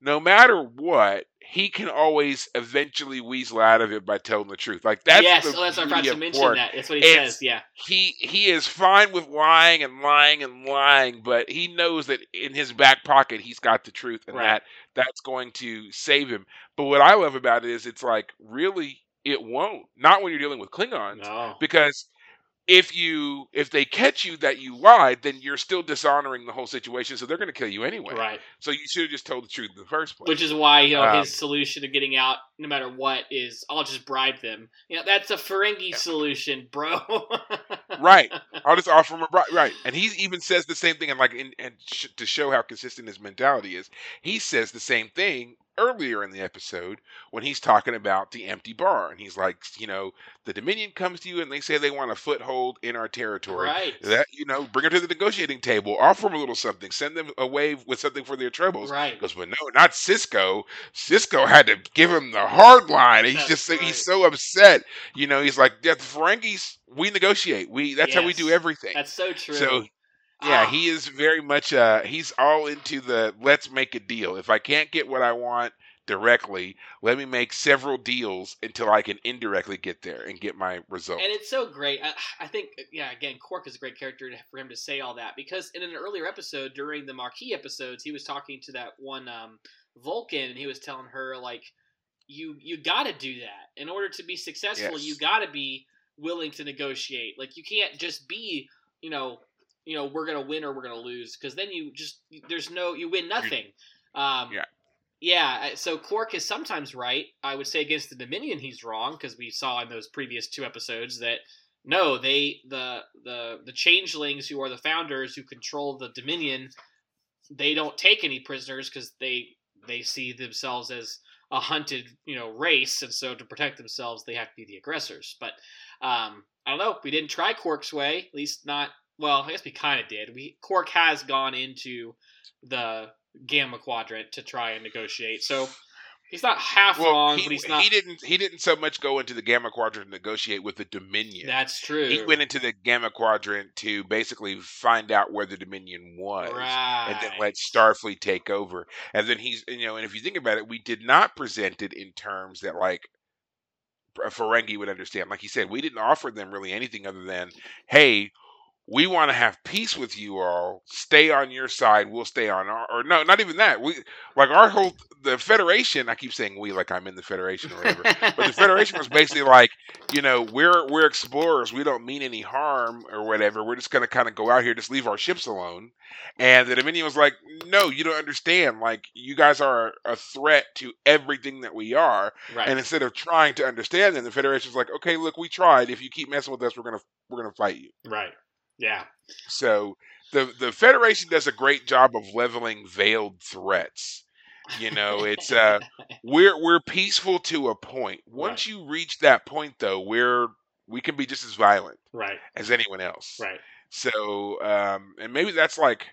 no matter what he can always eventually weasel out of it by telling the truth like that's yes, the oh, that's what I forgot to mention. That that's what he It's- says. Yeah, he he is fine with lying and lying and lying, but he knows that in his back pocket he's got the truth, and Right. that that's going to save him. But what I love about it is it's like really it won't. Not when you're dealing with Klingons, no, because if you if they catch you that you lied, then you're still dishonoring the whole situation, so they're going to kill you anyway. right. So you should have just told the truth in the first place. Which is why you know Um, his solution to getting out, no matter what, is I'll just bribe them. You know, that's a Ferengi solution, bro. Right. I'll just offer him a bribe. Right. And he even says the same thing, and like, in, and sh- to show how consistent his mentality is, he says the same thing earlier in the episode when he's talking about the empty bar, and he's like, you know, the Dominion comes to you and they say they want a foothold in our territory. right. That you know, bring them to the negotiating table, offer them a little something, send them away with something for their troubles. Right. Goes, but no, not Sisko. Sisko had to give him the hard line. He's That's just so- right. he's so upset. You know, he's like, yeah, the Ferengis, we negotiate. We that's how we do everything. That's so true. So yeah, Ah. he is very much uh he's all into the let's make a deal. If I can't get what I want directly, let me make several deals until I can indirectly get there and get my result. And it's so great. I, I think, yeah, again, Quark is a great character for him to say all that because in an earlier episode, during the Maquis episodes, he was talking to that one um, Vulcan, and he was telling her like, "You you got to do that in order to be successful. Yes. You got to be willing to negotiate. Like you can't just be, you know, you know, we're gonna win or we're gonna lose because then you just there's no you win nothing. Um, Yeah. Yeah, so Quark is sometimes right. I would say against the Dominion, he's wrong because we saw in those previous two episodes that no, they the the the changelings who are the founders who control the Dominion, they don't take any prisoners because they they see themselves as a hunted you know race, and so to protect themselves, they have to be the aggressors. But um, I don't know. We didn't try Quark's way, at least not. Well, I guess we kind of did. We Quark has gone into the Gamma Quadrant to try and negotiate, so he's not half well, wrong, he, but he's not. he didn't he didn't so much go into the Gamma Quadrant to negotiate with the Dominion. That's true. he went into the Gamma Quadrant to basically find out where the Dominion was. right. and then let Starfleet take over. And then he's, you know, and if you think about it, we did not present it in terms that like a Ferengi would understand. Like he said, we didn't offer them really anything other than, hey, we want to have peace with you all. Stay on your side. We'll stay on our. Or no, not even that. We like our whole the Federation. I keep saying we like I'm in the Federation or whatever. But the Federation was basically like, you know, we're we're explorers. We don't mean any harm or whatever. We're just gonna kind of go out here, just leave our ships alone. And the Dominion was like, no, you don't understand. Like, you guys are a threat to everything that we are. right. And instead of trying to understand them, the Federation's like, okay, look, we tried. If you keep messing with us, we're gonna we're gonna fight you. right. Yeah. So the the Federation does a great job of leveling veiled threats. You know, it's uh we're we're peaceful to a point. Once you reach that point though, we're we can be just as violent right. as anyone else. Right. So um and maybe that's like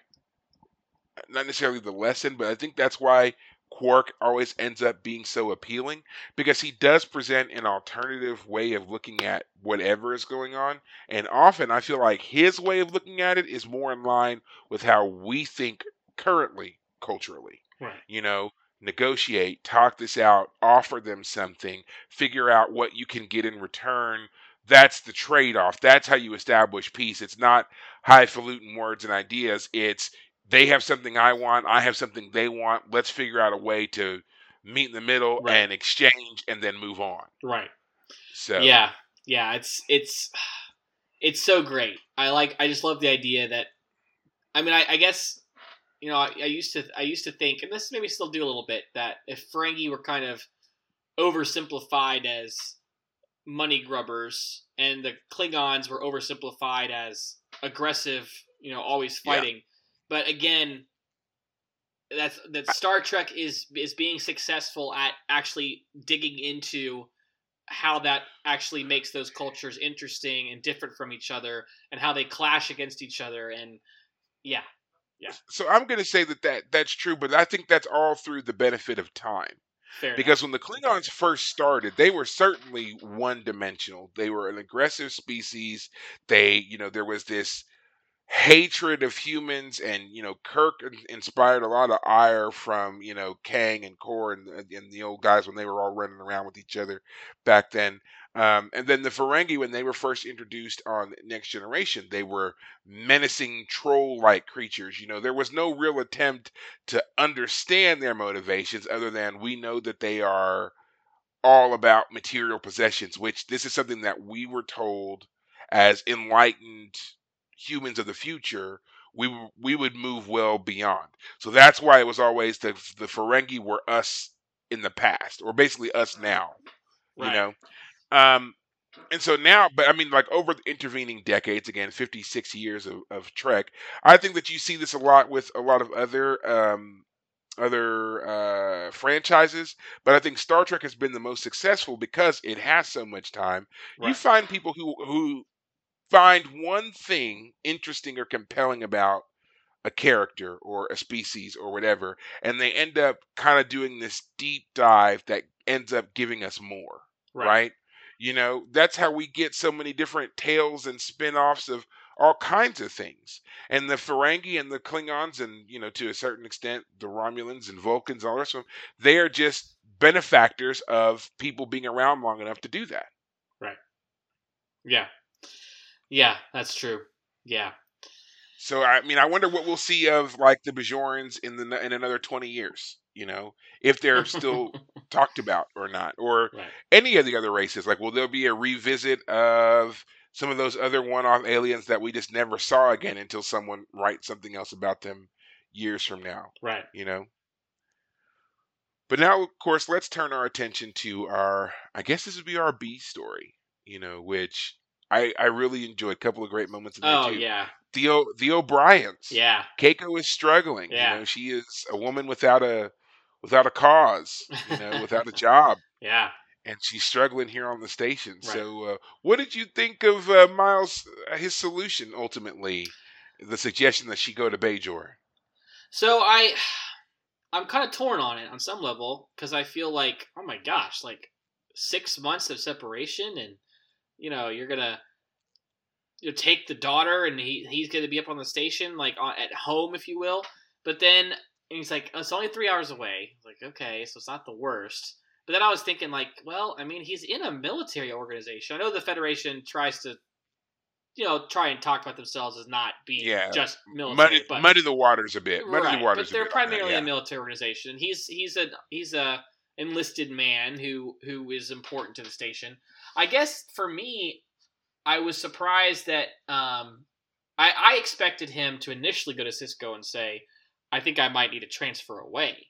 not necessarily the lesson, but I think that's why Quark always ends up being so appealing because he does present an alternative way of looking at whatever is going on. And often I feel like his way of looking at it is more in line with how we think currently culturally. Right. You know, negotiate, talk this out, offer them something, figure out what you can get in return. That's the trade off. That's how you establish peace. It's not highfalutin words and ideas. It's they have something I want, I have something they want. Let's figure out a way to meet in the middle Right. and exchange and then move on. Right. So Yeah, yeah, it's it's it's so great. I like. I just love the idea that. I mean, I, I guess you know, I, I used to I used to think, and this maybe still do a little bit, that if Ferengi were kind of oversimplified as money grubbers, and the Klingons were oversimplified as aggressive, you know, always Yeah. Fighting. But again, that's that Star Trek is is being successful at actually digging into how that actually makes those cultures interesting and different from each other and how they clash against each other and yeah yeah so I'm going to say that, that that's true, but I think that's all through the benefit of time. fair Because when the Klingons first started, they were certainly one dimensional. They were an aggressive species. They, you know, there was this hatred of humans, and you know, Kirk inspired a lot of ire from you know Kang and Kor and, and the old guys when they were all running around with each other back then. Um, and then the Ferengi, when they were first introduced on Next Generation, they were menacing troll-like creatures. You know, there was no real attempt to understand their motivations other than we know that they are all about material possessions, which this is something that we were told as enlightened humans of the future we we would move well beyond. So that's why it was always the the Ferengi were us in the past, or basically us now. You know, um, and so now, but I mean, like over the intervening decades, again, 56 years of, of Trek, I think that you see this a lot with a lot of other um, other uh, franchises. But I think Star Trek has been the most successful because it has so much time. You find people who who find one thing interesting or compelling about a character or a species or whatever, and they end up kind of doing this deep dive that ends up giving us more right. You know, that's how we get so many different tales and spin-offs of all kinds of things. And the Ferengi and the Klingons and, you know, to a certain extent, the Romulans and Vulcans, all the rest of them, they are just benefactors of people being around long enough to do that. Right. Yeah yeah that's true yeah So I mean, I wonder what we'll see of like the Bajorans in the in another twenty years. You know, if they're still talked about or not, or right any of the other races. Like, will there be a revisit of some of those other one-off aliens that we just never saw again until someone writes something else about them years from now? right You know. But now, of course, let's turn our attention to our. I guess this would be our B story. You know, which I I really enjoyed. A couple of great moments in there oh too. yeah The O the O'Briens. yeah Keiko is struggling. Yeah. You know, she is a woman without a without a cause. You know, without a job yeah and she's struggling here on the station. Right. So, uh, what did you think of uh, Miles' uh, his solution ultimately? The suggestion that she go to Bajor. So I, I'm kind of torn on it on some level because I feel like, oh my gosh, like six months of separation, and you know you're gonna you know, take the daughter, and he he's gonna be up on the station, like on, at home, if you will. But then and he's like, it's only three hours away. Like, okay, so it's not the worst. But then I was thinking, like, well, I mean, he's in a military organization. I know the Federation tries to, you know, try and talk about themselves as not being Yeah. just military, Muddy, but muddy the waters a bit. Muddy right, the waters. but they're that, primarily yeah. a military organization. He's he's a he's a enlisted man who who is important to the station. I guess for me, I was surprised that um, I, I expected him to initially go to Sisko and say, "I think I might need to transfer away."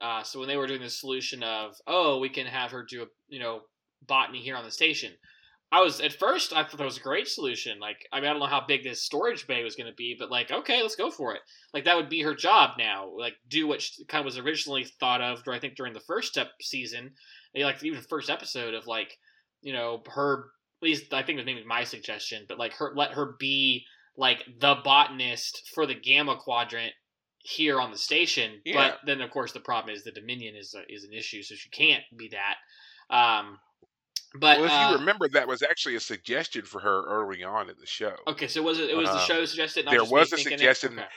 Uh, so when they were doing the solution of, "Oh, we can have her do a you know botany here on the station," I was at first I thought that was a great solution. Like I mean I don't know how big this storage bay was going to be, but like okay, let's go for it. Like that would be her job now. Like do what she kind of was originally thought of. I think during the first step season, eh, like even the first episode of like you know her. At least I think it was maybe my suggestion, but like her let her be like the botanist for the gamma quadrant here on the station. Yeah. But then, of course, the problem is the Dominion is a, is an issue, so she can't be that. Um, but well, if uh, you remember, that was actually a suggestion for her early on in the show. okay, so was it? It was the Um, show suggested. There was a suggestion- Okay.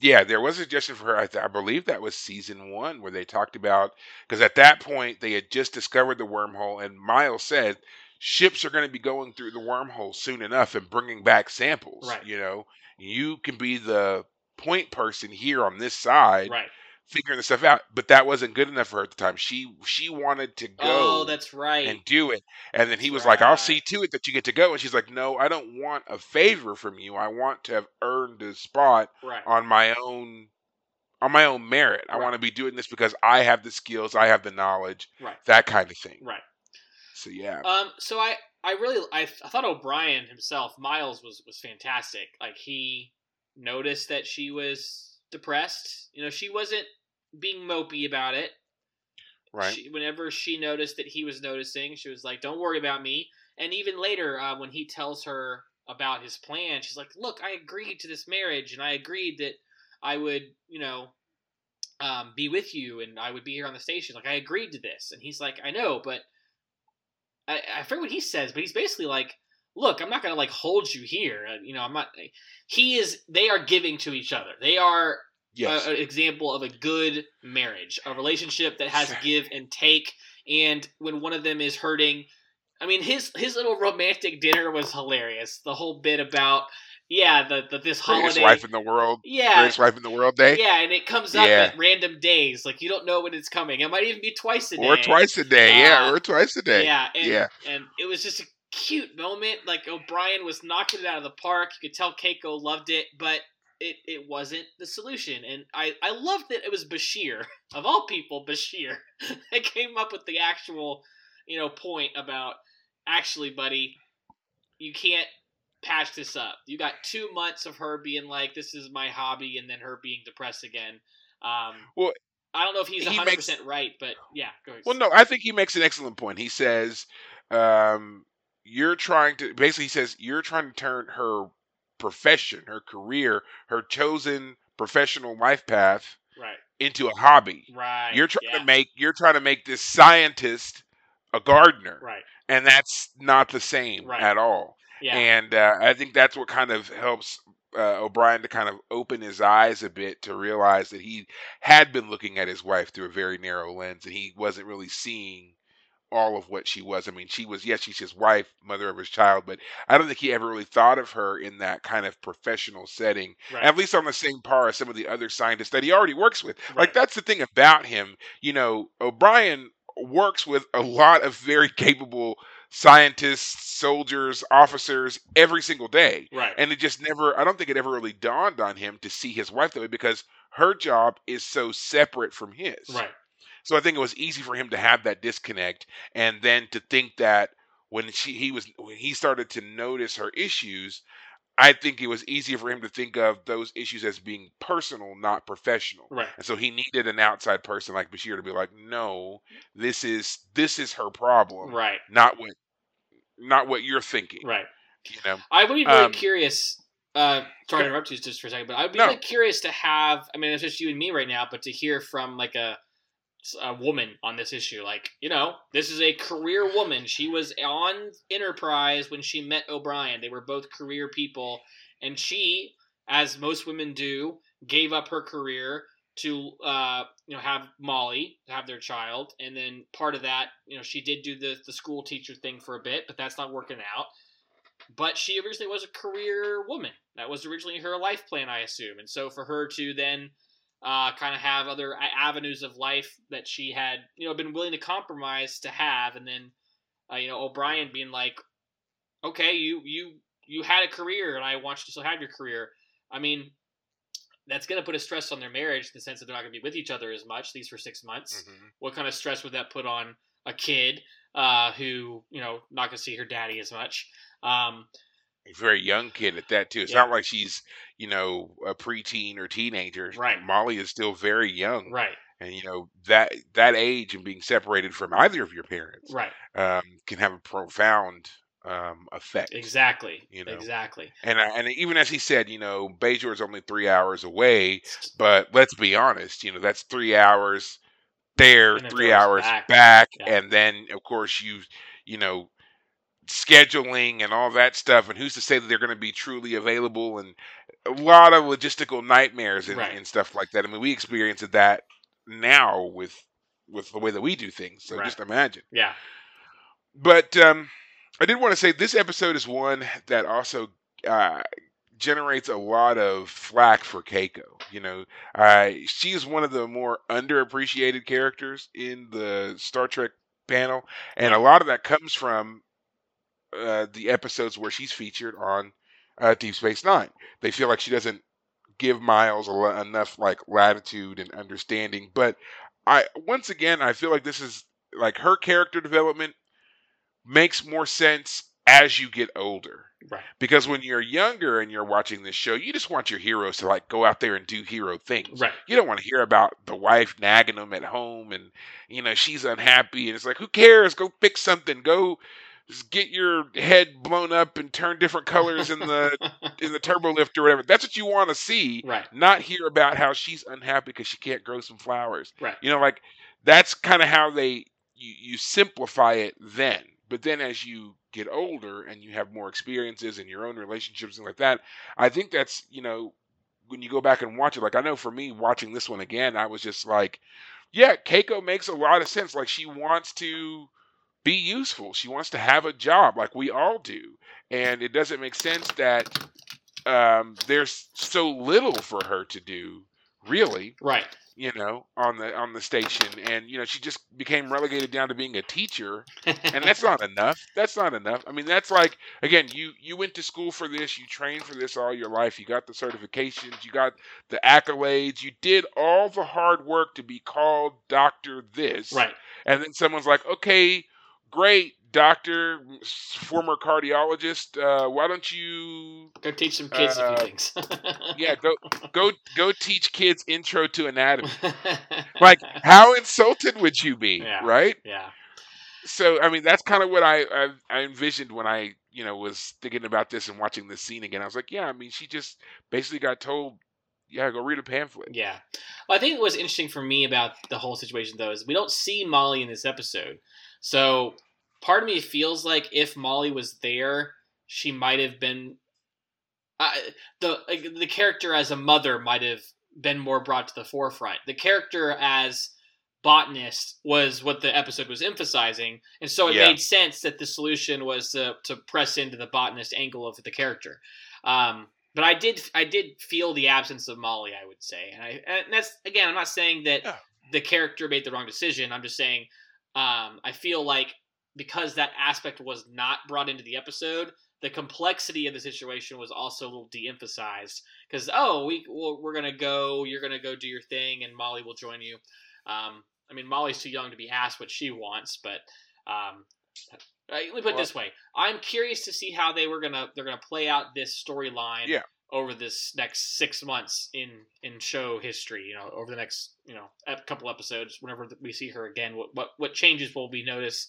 Yeah, there was a suggestion for her. I, th- I believe that was season one where they talked about because at that point they had just discovered the wormhole, and Miles said ships are going to be going through the wormhole soon enough and bringing back samples. Right. You know, you can be the point person here on this side, Right. Figuring the stuff out. But that wasn't good enough for her at the time. She she wanted to go. Oh, that's right. and do it. And then he was like, I'll see to it that you get to go. And she's like, No, I don't want a favor from you. I want to have earned a spot right. on my own on my own merit. I want to be doing this because I have the skills, I have the knowledge, Right. that kind of thing. Right. So yeah. Um. So I, I really, I, I thought O'Brien himself, Miles was was fantastic. Like he noticed that she was depressed. You know, she wasn't being mopey about it. right. She, whenever she noticed that he was noticing, she was like, "Don't worry about me." And even later, uh, when he tells her about his plan, she's like, "Look, I agreed to this marriage, and I agreed that I would, you know, um, be with you, and I would be here on the station. Like, I agreed to this." And he's like, "I know, but I, I forget what he says, but he's basically like." Look, I'm not gonna like hold you here. Uh, you know, I'm not. He is. They are giving to each other. They are yes. an example of a good marriage, a relationship that has give and take. And when one of them is hurting, I mean, his his little romantic dinner was hilarious. The whole bit about yeah, the, the this greatest holiday, wife in the world. yeah, Greatest wife in the world day. yeah, and it comes up Yeah. at random days. Like you don't know when it's coming. It might even be twice a day. Or twice a day. yeah, Uh, or twice a day. Yeah, and, Yeah. and it was just a cute moment. Like O'Brien was knocking it out of the park. You could tell Keiko loved it, but it, it wasn't the solution. And I, I loved that it was Bashir, of all people, Bashir, that came up with the actual, you know, point about actually, buddy, you can't patch this up. You got two months of her being like, this is my hobby, and then her being depressed again. Um, Well, I don't know if he's he 100% makes- right, but yeah, go ahead. Well, no, I think he makes an excellent point. He says, um, "You're trying to basically," he says, "You're trying to turn her profession, her career, her chosen professional life path Right. into a hobby. Right. You're trying yeah, to make you're trying to make this scientist a gardener, Right. and that's not the same Right. at all. Yeah. And uh, I think that's what kind of helps uh, O'Brien to kind of open his eyes a bit to realize that he had been looking at his wife through a very narrow lens, and he wasn't really seeing all of what she was. I mean, she was yes, she's his wife, mother of his child, but I don't think he ever really thought of her in that kind of professional setting, right. at least on the same par as some of the other scientists that he already works with. Right. Like that's the thing about him. You know, O'Brien works with a lot of very capable scientists, soldiers, officers every single day. right. And it just never I don't think it ever really dawned on him to see his wife that way because her job is so separate from his. right. So I think it was easy for him to have that disconnect and then to think that when she he was when he started to notice her issues, I think it was easier for him to think of those issues as being personal, not professional. Right. And so he needed an outside person like Bashir to be like, "No, this is this is her problem, Right. not what not what you're thinking." Right. You know. I would be really Um, curious. Uh, sorry to interrupt you just for a second, but I'd be No. really curious to have. I mean, it's just you and me right now, but to hear from like a a woman on this issue, like you know, this is a career woman. She was on Enterprise when she met O'Brien. They were both career people, and she, as most women do, gave up her career to uh, you know have Molly have their child, and then part of that, you know, she did do the the school teacher thing for a bit, but that's not working out. But she originally was a career woman. That was originally her life plan, I assume, and so for her to then uh, kind of have other avenues of life that she had, you know, been willing to compromise to have, and then uh, you know O'Brien being like, okay, you you you had a career, and I want you to still have your career. I mean, that's going to put a stress on their marriage in the sense that they're not going to be with each other as much, at least for six months. Mhm. What kind of stress would that put on a kid uh, who, you know, not going to see her daddy as much? Um, A very young kid at that too. It's Yeah. not like she's, you know, a preteen or teenager. Right. Molly is still very young. right, And you know, that that age and being separated from either of your parents right, um, can have a profound um, effect. Exactly. You know. Exactly. And I- and even as he said, you know, Bajor is only three hours away, but let's be honest, you know, that's three hours there, And then three hours back. back, Yeah. and then of course you, you know, scheduling and all that stuff. And who's to say that they're going to be truly available? And a lot of logistical nightmares and, Right. and stuff like that. I mean, we experience that now with with the way that we do things. So Right. just imagine. Yeah. But um, I did want to say this episode is one that also uh, generates a lot of flack for Keiko. You know, uh, she is one of the more underappreciated characters in the Star Trek panel, and a lot of that comes from uh, the episodes where she's featured on uh, Deep Space Nine. They feel like she doesn't give Miles a enough like latitude and understanding. But I once again I feel like this is like her character development makes more sense as you get older. Right. Because when you're younger and you're watching this show, you just want your heroes to like go out there and do hero things. Right. You don't want to hear about the wife nagging them at home and you know she's unhappy and it's like who cares? Go fix something. Go just get your head blown up and turn different colors in the in the turbo lift or whatever. That's what you want to see, right. not hear about how she's unhappy because she can't grow some flowers. Right. You know, like that's kind of how they you, you simplify it then. But then as you get older and you have more experiences in your own relationships and like that, I think that's, you know, when you go back and watch it, like I know for me watching this one again, I was just like, yeah, Keiko makes a lot of sense. Like she wants to be useful. She wants to have a job like we all do. And it doesn't make sense that um, there's so little for her to do, really Right. you know, on the on the station, and you know, she just became relegated down to being a teacher, and that's not enough. That's not enough. I mean, that's like again, you you went to school for this, you trained for this all your life, you got the certifications, you got the accolades, you did all the hard work to be called Doctor This, right. and then someone's like, okay, great, Doctor, former cardiologist, uh, why don't you Go teach some kids a Uh, few things. yeah go go go teach kids intro to anatomy like how insulted would you be Yeah. right yeah. so i mean that's kind of what I, I i envisioned when i you know was thinking about this and watching this scene again i was like yeah i mean she just basically got told yeah go read a pamphlet Yeah. Well, I think what's interesting for me about the whole situation, though, is we don't see Molly in this episode. So part of me feels like if Molly was there, she might have been. Uh, the the character as a mother might have been more brought to the forefront. The character as botanist was what the episode was emphasizing, and so it Yeah. made sense that the solution was to, to press into the botanist angle of the character. Um, but I did I did feel the absence of Molly. I would say, and I and that's again, I'm not saying that Yeah. the character made the wrong decision. I'm just saying um, I feel like because that aspect was not brought into the episode, the complexity of the situation was also a little de-emphasized. Because oh, we we're gonna go, you're gonna go do your thing, and Molly will join you. Um, I mean, Molly's too young to be asked what she wants, but um, uh, let me put it this way: I'm curious to see how they were gonna they're gonna play out this storyline Yeah. Over this next six months in in show history. You know, over the next you know a couple episodes, whenever we see her again, what what what changes will we notice?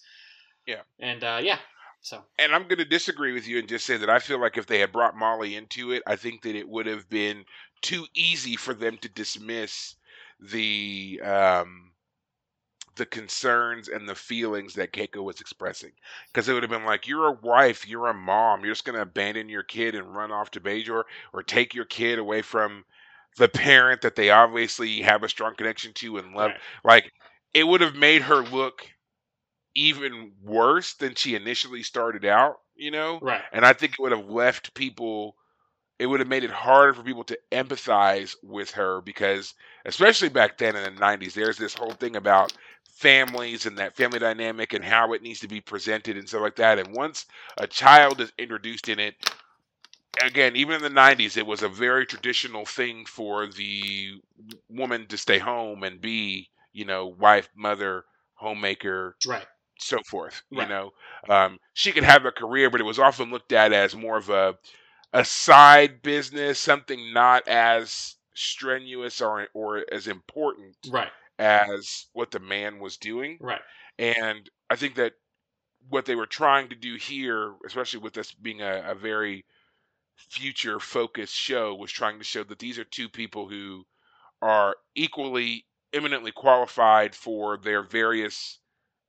Yeah. and uh, yeah, so and i'm going to disagree with you and just say that i feel like if they had brought molly into it i think that it would have been too easy for them to dismiss the um the concerns and the feelings that Keiko was expressing. Because it would have been like, you're a wife, you're a mom, you're just going to abandon your kid and run off to Bajor or take your kid away from the parent that they obviously have a strong connection to and love. right. Like, it would have made her look even worse than she initially started out, you know? right, And I think it would have left people, it would have made it harder for people to empathize with her because, especially back then in the 90s, there's this whole thing about families and that family dynamic and how it needs to be presented and stuff like that. And once a child is introduced in it, again, even in the 90s, it was a very traditional thing for the woman to stay home and be, you know, wife, mother, homemaker, right, so forth. You know, um, she could have a career, but it was often looked at as more of a a side business, something not as strenuous or or as important right, as what the man was doing. right, And I think that what they were trying to do here, especially with this being a, a very future focused show, was trying to show that these are two people who are equally eminently qualified for their various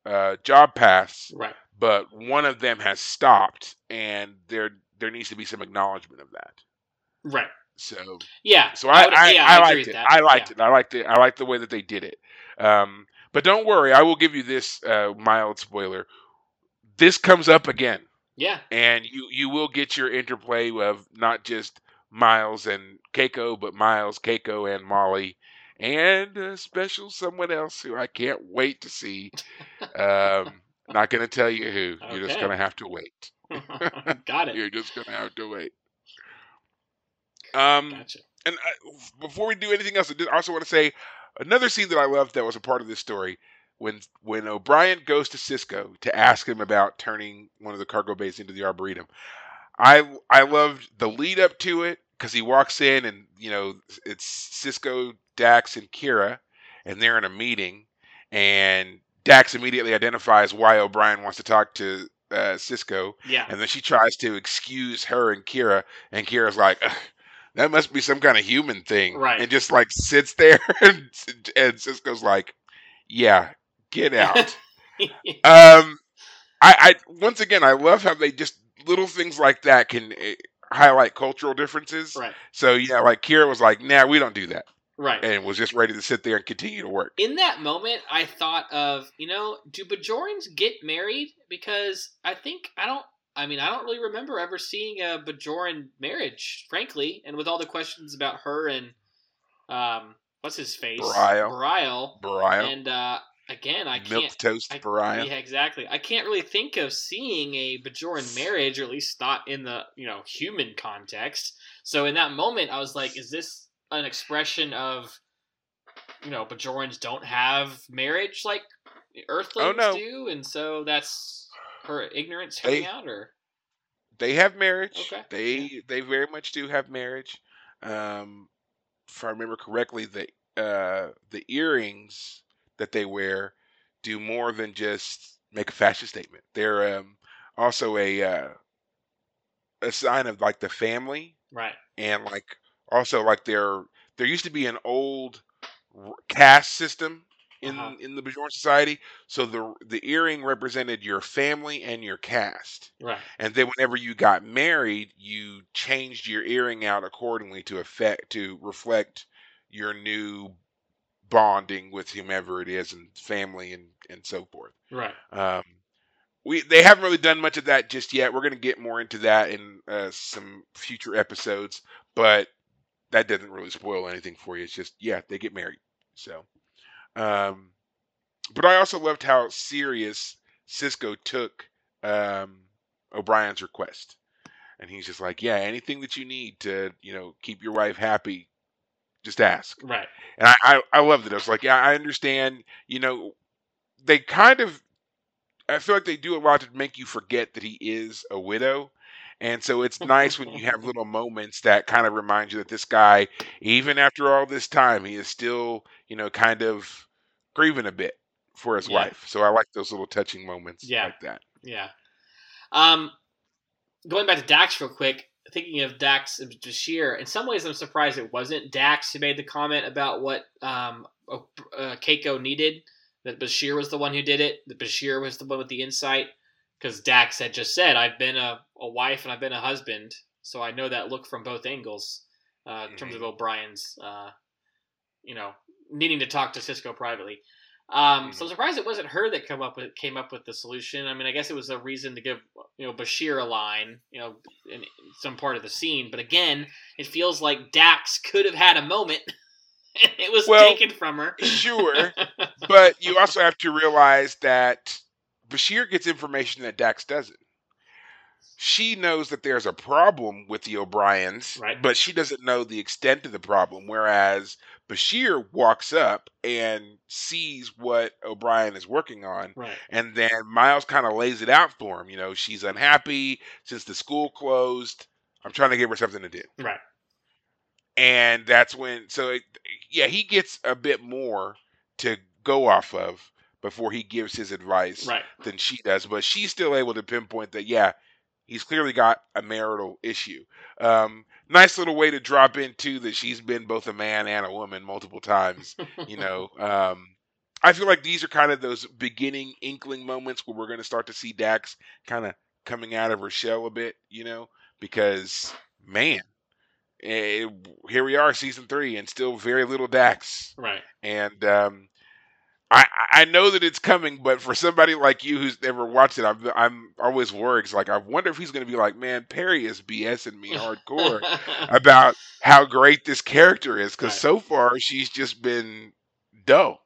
uh, job paths, Right. but one of them has stopped, and there there needs to be some acknowledgement of that. Right. So Yeah. so I would- I, yeah, I, agree liked it. that. I liked Yeah. it. I liked it. I liked the way that they did it. Um, but don't worry, I will give you this uh, mild spoiler. This comes up again, Yeah. and you you will get your interplay of not just Miles and Keiko, but Miles, Keiko, and Molly, and a special someone else who I can't wait to see. Um, not going to tell you who. You're just going to have to wait. Got it. You're just going to have to wait. Um, Gotcha. and I, before we do anything else, I did also want to say another scene that I loved that was a part of this story when when O'Brien goes to Sisko to ask him about turning one of the cargo bays into the arboretum. I I loved the lead up to it because he walks in and you know it's Sisko, Dax, and Kira, and they're in a meeting, and Dax immediately identifies why O'Brien wants to talk to uh, Sisko, Yeah. and then she tries to excuse her and Kira, and Kira's like, "Ugh, "That must be some kind of human thing," Right. And just like sits there, and, and Sisko's like, "Yeah, get out." um, I, I once again, I love how they just little things like that can eh, highlight cultural differences. right. So yeah, like Kira was like, "Nah, we don't do that," Right. and was just ready to sit there and continue to work. in that moment, I thought of, you know, do Bajorans get married? Because I think I don't. I mean, I don't really remember ever seeing a Bajoran marriage, frankly. And with all the questions about her and, um, what's his face. Bareil. Bareil, and uh, again, I milk can't. toast I. Yeah, exactly. I can't really think of seeing a Bajoran marriage, or at least not in the you know human context. So in that moment, I was like, is this an expression of you know Bajorans don't have marriage like Earthlings Oh, no. do, and so that's her ignorance They- coming out, or they have marriage. Okay, They they very much do have marriage. Um, if I remember correctly, the uh, the earrings that they wear do more than just make a fashion statement. They're um, also a uh, a sign of like the family right, and like also like there there used to be an old caste system in Uh-huh. in the Bajoran society. So the the earring represented your family and your caste. right, And then whenever you got married, you changed your earring out accordingly to affect to reflect your new bonding with whomever it is and family and and so forth. right. Um, we they haven't really done much of that just yet. We're going to get more into that in uh, some future episodes, but that doesn't really spoil anything for you. It's just yeah, they get married. So, um, but I also loved how serious Sisko took um, O'Brien's request, and he's just like, yeah, anything that you need to you know keep your wife happy, just ask. Right. And I, I, I loved it. I was like, yeah, I understand. You know, they kind of, I feel like they do a lot to make you forget that he is a widow. And so it's nice when you have little moments that kind of remind you that this guy, even after all this time, he is still, you know, kind of grieving a bit for his Yeah. wife. So I like those little touching moments Yeah. like that. Yeah. Um, going back to Dax real quick, thinking of Dax and Bashir, in some ways I'm surprised it wasn't Dax who made the comment about what um, uh, Keiko needed, that Bashir was the one who did it, that Bashir was the one with the insight, because Dax had just said, I've been a, a wife and I've been a husband, so I know that look from both angles uh, in terms of O'Brien's, uh, you know, needing to talk to Sisko privately. Um, So I'm surprised it wasn't her that come up with came up with the solution. I mean, I guess it was a reason to give you know Bashir a line, you know, in some part of the scene. But again, it feels like Dax could have had a moment, it was Well, taken from her. Sure. but you also have to realize that Bashir gets information that Dax doesn't. She knows that there's a problem with the O'Briens, Right. but she doesn't know the extent of the problem. Whereas Bashir walks up and sees what O'Brien is working on, right. and then Miles kind of lays it out for him. You know, she's unhappy since the school closed. I'm trying to give her something to do Right. and that's when so it, yeah he gets a bit more to go off of before he gives his advice Right. than she does. But she's still able to pinpoint that, yeah, he's clearly got a marital issue. Um, nice little way to drop into that she's been both a man and a woman multiple times. You know, um, I feel like these are kind of those beginning inkling moments where we're going to start to see Dax kind of coming out of her shell a bit. You know, because man, eh, here we are, season three, and still very little Dax right. and um, I I know that it's coming, but for somebody like you who's never watched it, I'm I'm always worried. It's like I wonder if he's going to be like, man, Perry is BSing me hardcore about how great this character is, because Right. so far she's just been dull,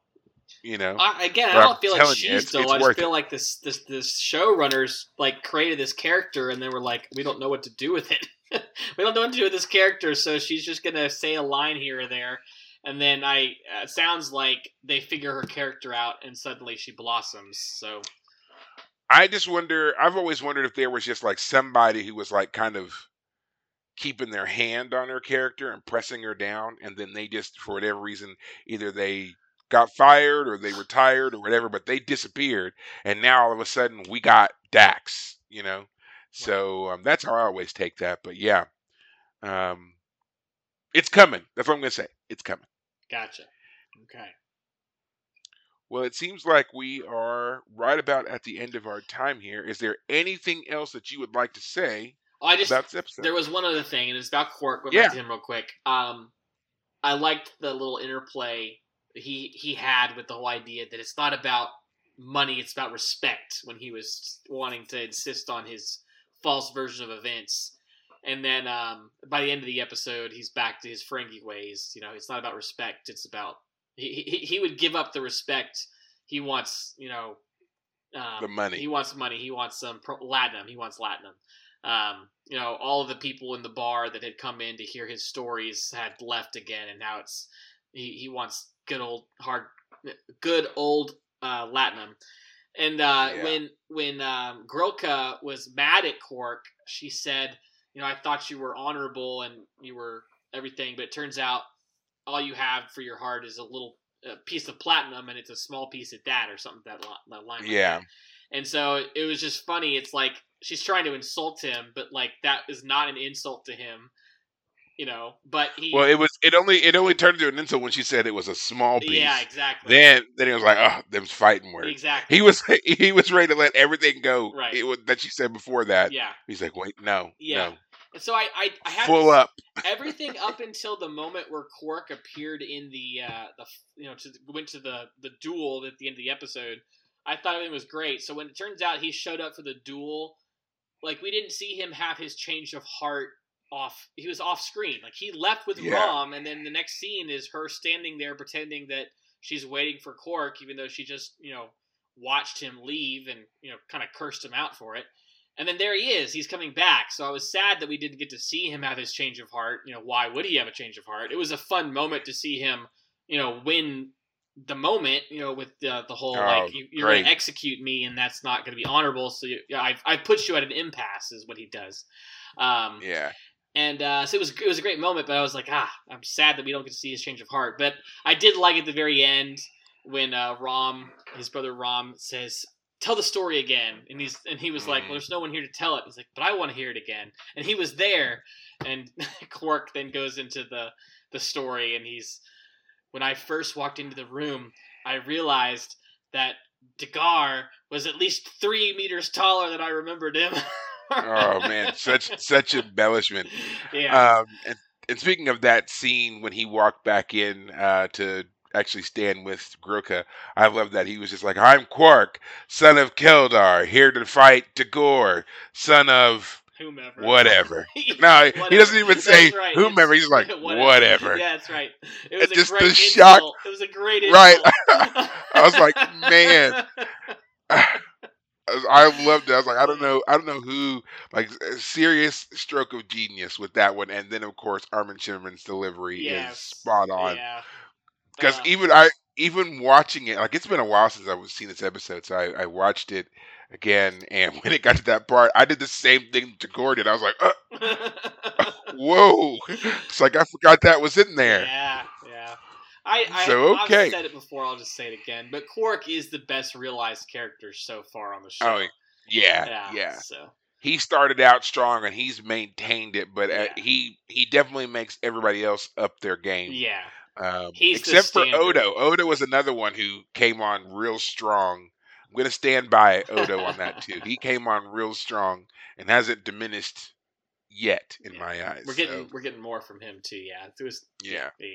you know. I, again, I But I'm don't feel like telling you, she's it's- dull. it's I just feel like this this this showrunners like created this character and they were like, we don't know what to do with it. we don't know what to do with this character, so she's just gonna say a line here or there, and then I uh, sounds like they figure her character out and suddenly she blossoms. So I just wonder. I've always wondered if there was just like somebody who was like kind of keeping their hand on her character and pressing her down, and then they just, for whatever reason, either they got fired or they retired or whatever, but they disappeared, and now all of a sudden we got Dax. You know, so um, that's how I always take that. But yeah, um, it's coming. That's what I'm gonna say. It's coming. gotcha. Okay. Well, it seems like we are right about at the end of our time here. Is there anything else that you would like to say Oh, I just about this episode? There was one other thing, and it's about Quark. Go Yeah. back to him real quick. Um, I liked the little interplay he he had with the whole idea that it's not about money; it's about respect. When he was wanting to insist on his false version of events, and then um, by the end of the episode, he's back to his Ferengi ways. You know, it's not about respect; it's about he he, he would give up the respect he wants. You know, um, The money. He wants money. He wants some pro- latinum. He wants latinum um, you know, all of the people in the bar that had come in to hear his stories had left again, and now it's he, he wants good old hard, good old uh, Latinum. And uh, Yeah. when when um, Grilka was mad at Quark, she said, "You know, I thought you were honorable and you were everything, but it turns out all you have for your heart is a little uh, piece of platinum, and it's a small piece at that, or something that, that line. like Yeah. that. And so it was just funny. It's like she's trying to insult him, but like that is not an insult to him, you know. But he, Well, it was. It only. It only turned into an insult when she said it was a small piece. yeah, exactly. Then, then it was like, oh, them's fighting words. exactly. He was. He was ready to let everything go. Right. It was, that she said before that. yeah, He's like, wait, no, Yeah. no, and so I, I, I had up. everything up until the moment where Quark appeared in the uh, the you know to went to the the duel at the end of the episode. I thought everything was great. So when it turns out he showed up for the duel, like we didn't see him have his change of heart off. He was off screen. Like he left with Yeah. Rom, and then the next scene is her standing there pretending that she's waiting for Quark, even though she just you know watched him leave and you know kind of cursed him out for it. And then there he is. He's coming back. So I was sad that we didn't get to see him have his change of heart. You know, why would he have a change of heart? It was a fun moment to see him, you know, win the moment. You know, with the the whole Oh, like you, you're going to execute me, and that's not going to be honorable. So you, I I put you at an impasse, is what he does. Um, Yeah. and uh, so it was it was a great moment, but I was like, ah, I'm sad that we don't get to see his change of heart. But I did like at the very end when uh, Rom, his brother Rom, says, "Tell the story again," and he's and he was like. "Well, there's no one here to tell it." He's like, "But I want to hear it again," and he was there. And Quark then goes into the the story, and he's when I first walked into the room, I realized that Dagor was at least three meters taller than I remembered him. Oh man, such such embellishment. yeah. Um, and, and speaking of that scene when he walked back in uh, to actually stand with Grilka, I love that he was just like, "I'm Quark, son of Keldar, here to fight Dagor, son of whomever. whatever." No, he doesn't even say right. whomever. He's like, Whatever. "Whatever." Yeah, that's right. It was just great the insult. shock- It was a great Right. I was like, man. I loved it. I was like, I don't know, I don't know who. Like, a serious stroke of genius with that one, and then of course Armin Shimerman's delivery is spot on. Yeah. Because even I, even watching it, like it's been a while since I've seen this episode, so I, I watched it again, and when it got to that part, I did the same thing to Gordon. I was like, uh, whoa! It's like I forgot that was in there. yeah, yeah. I, I So, okay. I've said it before. I'll just say it again. But Quark is the best realized character so far on the show. Oh, yeah, yeah. yeah. So He started out strong and he's maintained it, but uh, Yeah. he he definitely makes everybody else up their game. yeah, Um, except for. Odo. Odo was another one who came on real strong. I'm going to stand by Odo on that too. He came on real strong and hasn't diminished yet in Yeah. my eyes. we're getting so, we're getting more from him too. Yeah, it was yeah. yeah yeah.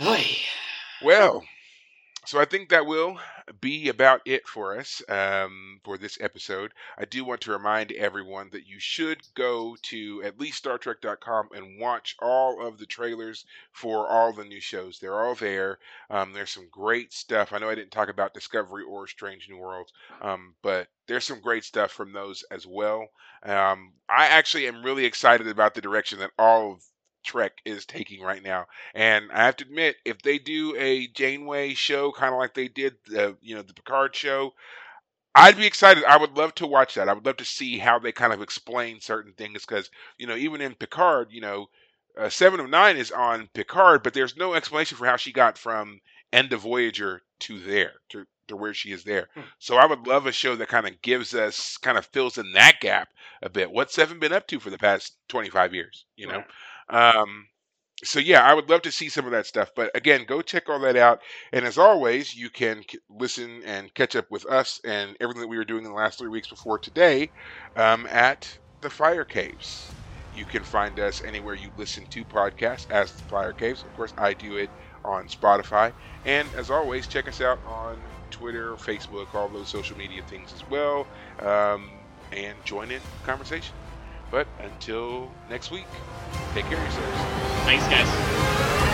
yeah. Well, so I think that will be about it for us um, for this episode. I do want to remind everyone that you should go to at least StarTrek.com and watch all of the trailers for all the new shows. They're all there. Um, there's some great stuff. I know I didn't talk about Discovery or Strange New Worlds, um, but there's some great stuff from those as well. Um, I actually am really excited about the direction that all of Trek is taking right now. And I have to admit, if they do a Janeway show, kind of like they did the you know the Picard show, I'd be excited. I would love to watch that. I would love to see how they kind of explain certain things because you know even in Picard, you know, uh, Seven of Nine is on Picard, but there's no explanation for how she got from End of Voyager to there to to where she is there. Hmm. So I would love a show that kind of gives us kind of fills in that gap a bit. What's Seven been up to for the past 25 years? You know. Um, so yeah, I would love to see some of that stuff. But again, go check all that out. And as always, you can listen and catch up with us and everything that we were doing in the last three weeks before today um, at the Fire Caves. You can find us anywhere you listen to podcasts as the Fire Caves. Of course, I do it on Spotify. And as always, check us out on Twitter, Facebook, all those social media things as well. Um, and join in the conversation. But until next week, take care of yourselves. Thanks, guys.